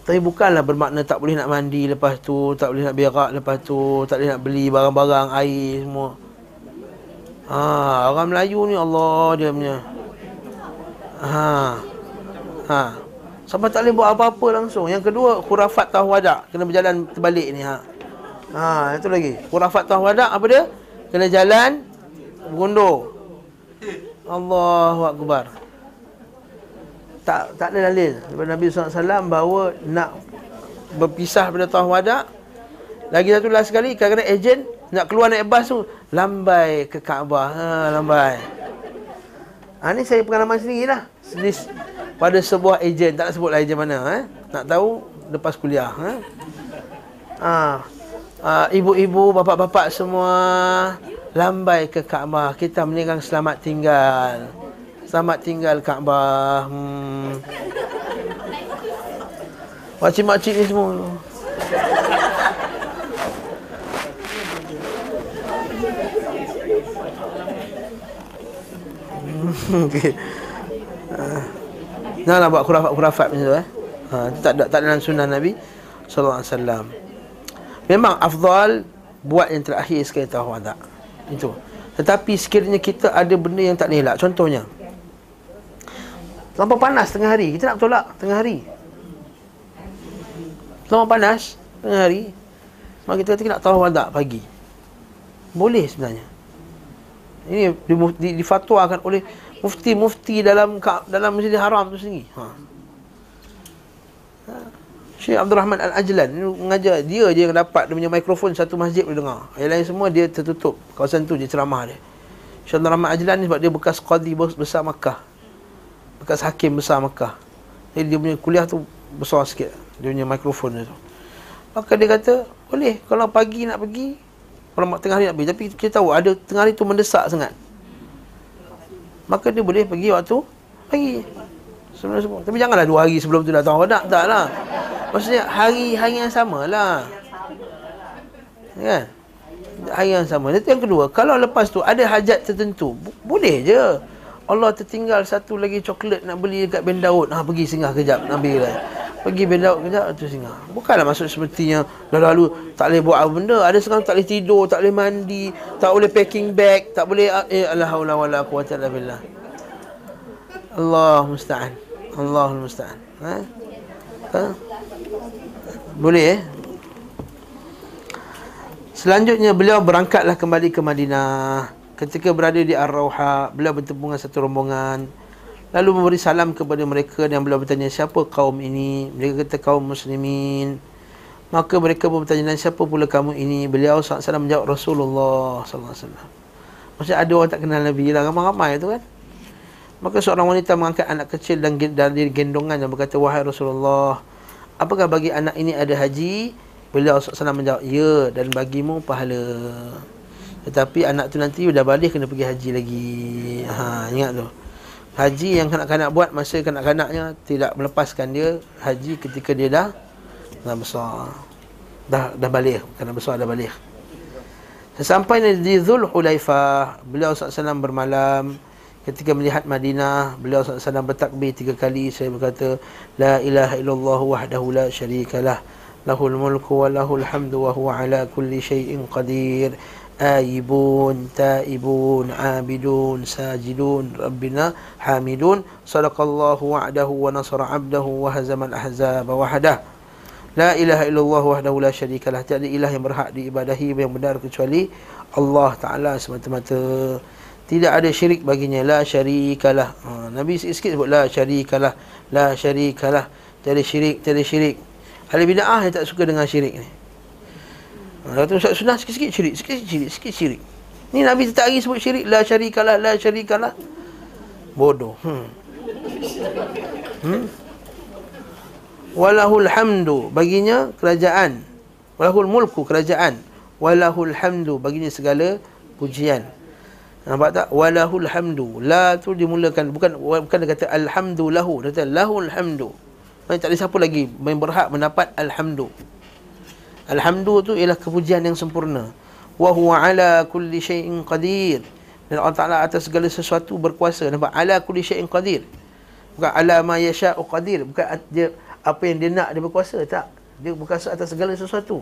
Tapi bukanlah bermakna tak boleh nak mandi lepas tu, tak boleh nak berak lepas tu, tak boleh nak beli barang-barang air semua. Ha, orang Melayu ni Allah dia punya. Ha. Ha. Sampai tak boleh buat apa-apa langsung. Yang kedua, khurafat tawada kena berjalan terbalik ni ha. Ha, itu lagi. Khurafat tawada apa dia? Kena jalan berundur. Allahu akbar tak tak ada dalil daripada Nabi SAW bahawa nak berpisah pada tawaf wada lagi satu last sekali kadang-kadang ejen nak keluar naik bas tu lambai ke Kaabah ha, lambai ha, ni saya pengalaman sendiri lah pada sebuah ejen tak nak sebut lah ejen mana eh? nak tahu lepas kuliah eh? ha. Ha, ibu-ibu bapak-bapak semua lambai ke Kaabah kita meninggal selamat tinggal Selamat tinggal Kaabah. Hmm. Makcik-makcik ni semua. Okey. Uh, janganlah buat khurafat-khurafat macam tu eh. Ha, tak ada tak ada dalam sunnah Nabi sallallahu alaihi wasallam. Memang afdal buat yang terakhir sekali tawaf Itu. Tetapi sekiranya kita ada benda yang tak elak, contohnya Terlampau panas tengah hari. Kita nak tolak tengah hari. Terlampau panas tengah hari. Maka kita kata kita nak tawaf wadak pagi. Boleh sebenarnya. Ini difatwakan oleh Mufti-mufti dalam dalam masjid haram tu sendiri. Ha. ha. Syekh Abdul Rahman Al-Ajlan Dia mengajar Dia je yang dapat Dia punya mikrofon Satu masjid boleh dengar Yang lain semua dia tertutup Kawasan tu je ceramah dia Syekh Abdul Rahman Al-Ajlan ni sebab dia bekas qadi besar Makkah bekas hakim besar Mekah. Jadi dia punya kuliah tu besar sikit. Dia punya mikrofon tu. Maka dia kata, boleh kalau pagi nak pergi, kalau tengah hari nak pergi. Tapi kita tahu ada tengah hari tu mendesak sangat. Maka dia boleh pergi waktu pagi. Sebenarnya semua. Tapi janganlah dua hari sebelum tu datang wadak. Tak lah. Maksudnya hari-hari yang sama lah. Kan? Hari yang sama. Itu yang kedua. Kalau lepas tu ada hajat tertentu, boleh je. Allah tertinggal satu lagi coklat nak beli dekat Ben Daud. Ha pergi singgah kejap ambil lah. Pergi Ben Daud kejap tu singgah. Bukanlah maksud sepertinya dah lalu tak boleh buat apa benda. Ada sekarang tak boleh tidur, tak boleh mandi, tak boleh packing bag, tak boleh eh la haula wala quwata illa billah. Allah musta'an. Allah musta'an. Ha? ha? Boleh eh? Selanjutnya beliau berangkatlah kembali ke Madinah ketika berada di Ar-Rauha beliau bertemu dengan satu rombongan lalu memberi salam kepada mereka dan beliau bertanya siapa kaum ini mereka kata kaum muslimin maka mereka pun bertanya dan siapa pula kamu ini beliau SAW menjawab Rasulullah SAW maksudnya ada orang tak kenal Nabi lah ramai-ramai tu kan maka seorang wanita mengangkat anak kecil dan dari gendongan dan berkata wahai Rasulullah apakah bagi anak ini ada haji beliau SAW menjawab ya dan bagimu pahala tetapi anak tu nanti dah balik kena pergi haji lagi. Ha, ingat tu. Haji yang kanak-kanak buat masa kanak-kanaknya tidak melepaskan dia haji ketika dia dah dah besar. Dah dah balik, kena besar dah balik. Sesampai di Dhul Hulaifah, beliau SAW bermalam ketika melihat Madinah beliau sedang bertakbir tiga kali saya berkata la ilaha illallah wahdahu la syarikalah lahul mulku wa lahul hamdu wa huwa ala kulli syai'in qadir. Aibun, taibun abidun sajidun rabbina hamidun. Sadaqallahu wa'dahu wa nasara 'abdahu wa hazama al-ahzab wahdah la ilaha illallah wahdahu la syarikalah tiada ilah yang berhak diibadahi yang benar kecuali Allah taala semata-mata tidak ada syirik baginya la syarikalah ha, Nabi sikit-sikit sebut la syarikalah la syarikalah tiada syirik tiada syirik ahli bid'ah yang tak suka dengan syirik ni Kata Ustaz Sunnah sikit-sikit syirik, sikit-sikit syirik, sikit syirik. Ni Nabi setiap hari sebut syirik, la syarikalah, la syarikalah. Bodoh. Hmm. Hmm. Walahul hamdu, baginya kerajaan. Walahul mulku, kerajaan. Walahul hamdu, baginya segala pujian. Nampak tak? Walahul hamdu. La tu dimulakan, bukan bukan dia kata alhamdulahu. Dia kata lahul hamdu. Tak ada siapa lagi yang berhak mendapat alhamdu. Alhamdu tu ialah kepujian yang sempurna. Wa huwa ala kulli syai'in qadir. Dan Allah Taala atas segala sesuatu berkuasa. Nampak ala kulli syai'in qadir. Bukan ala ma yasha'u qadir. Bukan dia apa yang dia nak dia berkuasa tak. Dia berkuasa atas segala sesuatu.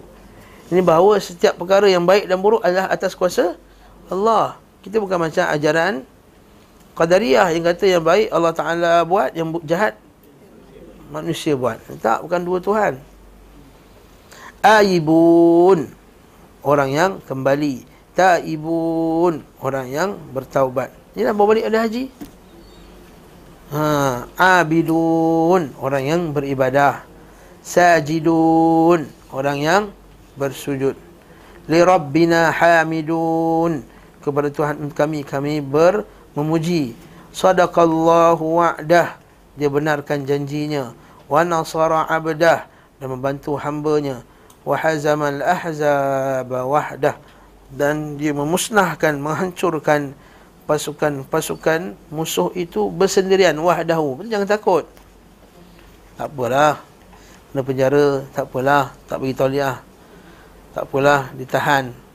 Ini bahawa setiap perkara yang baik dan buruk adalah atas kuasa Allah. Kita bukan macam ajaran Qadariyah yang kata yang baik Allah Ta'ala buat, yang jahat manusia buat. Tak, bukan dua Tuhan. Aibun. Orang yang kembali. Taibun. Orang yang bertaubat. Ni nak bawa balik ada haji? Ha abidun. Orang yang beribadah. Sajidun. Orang yang bersujud. Li rabbina hamidun kepada Tuhan kami kami ber memuji. Sadaqallahu wa'dah. Dia benarkan janjinya. Wa nasara abdah. Dan membantu hambanya. Wahazamal ahzab wahdah. Dan dia memusnahkan menghancurkan pasukan-pasukan musuh itu bersendirian. Wahdahu. Jangan takut. Tak apalah. Kena penjara tak apalah. Tak bagi tauliah. Tak apalah ditahan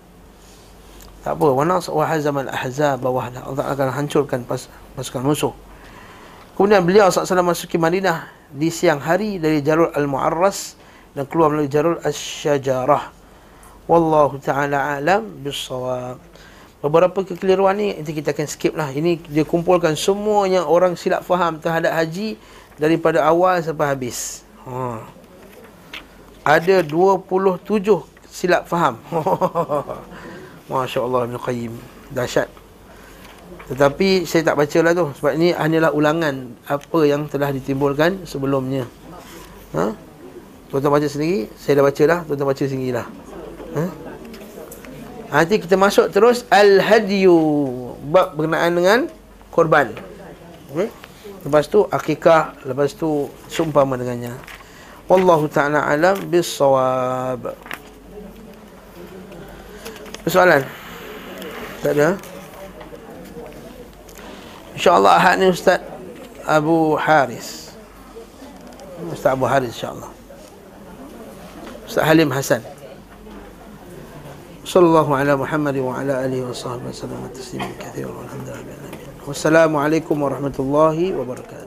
tak apa wa nas wahazamal ahzab wahdah Allah akan hancurkan pas, pasukan musuh kemudian beliau SAW masuki Madinah di siang hari dari Jalur Al-Mu'arras dan keluar melalui jarul asy-syajarah. Wallahu taala alam bissawab. Beberapa kekeliruan ni nanti kita akan skip lah. Ini dia kumpulkan semuanya orang silap faham terhadap haji daripada awal sampai habis. Ha. Ada 27 silap faham. Masya Allah Ibn Qayyim. Dahsyat. Tetapi saya tak baca lah tu. Sebab ini hanyalah ulangan apa yang telah ditimbulkan sebelumnya. Ha? Tuan-tuan baca sendiri Saya dah baca dah Tuan-tuan baca sendiri lah ha? Nanti kita masuk terus Al-Hadiyu Bab berkenaan dengan Korban okay? Lepas tu Akikah Lepas tu Sumpama dengannya Wallahu ta'ala alam Bissawab Persoalan Tak ada? InsyaAllah ahad ni Ustaz Abu Haris. Ustaz Abu Haris insyaAllah. Ustaz Halim Hasan Sallallahu ala Muhammad wa ala alihi wa sahbihi wa sallam Taslimin kathir Walhamdulillah Wassalamualaikum warahmatullahi wabarakatuh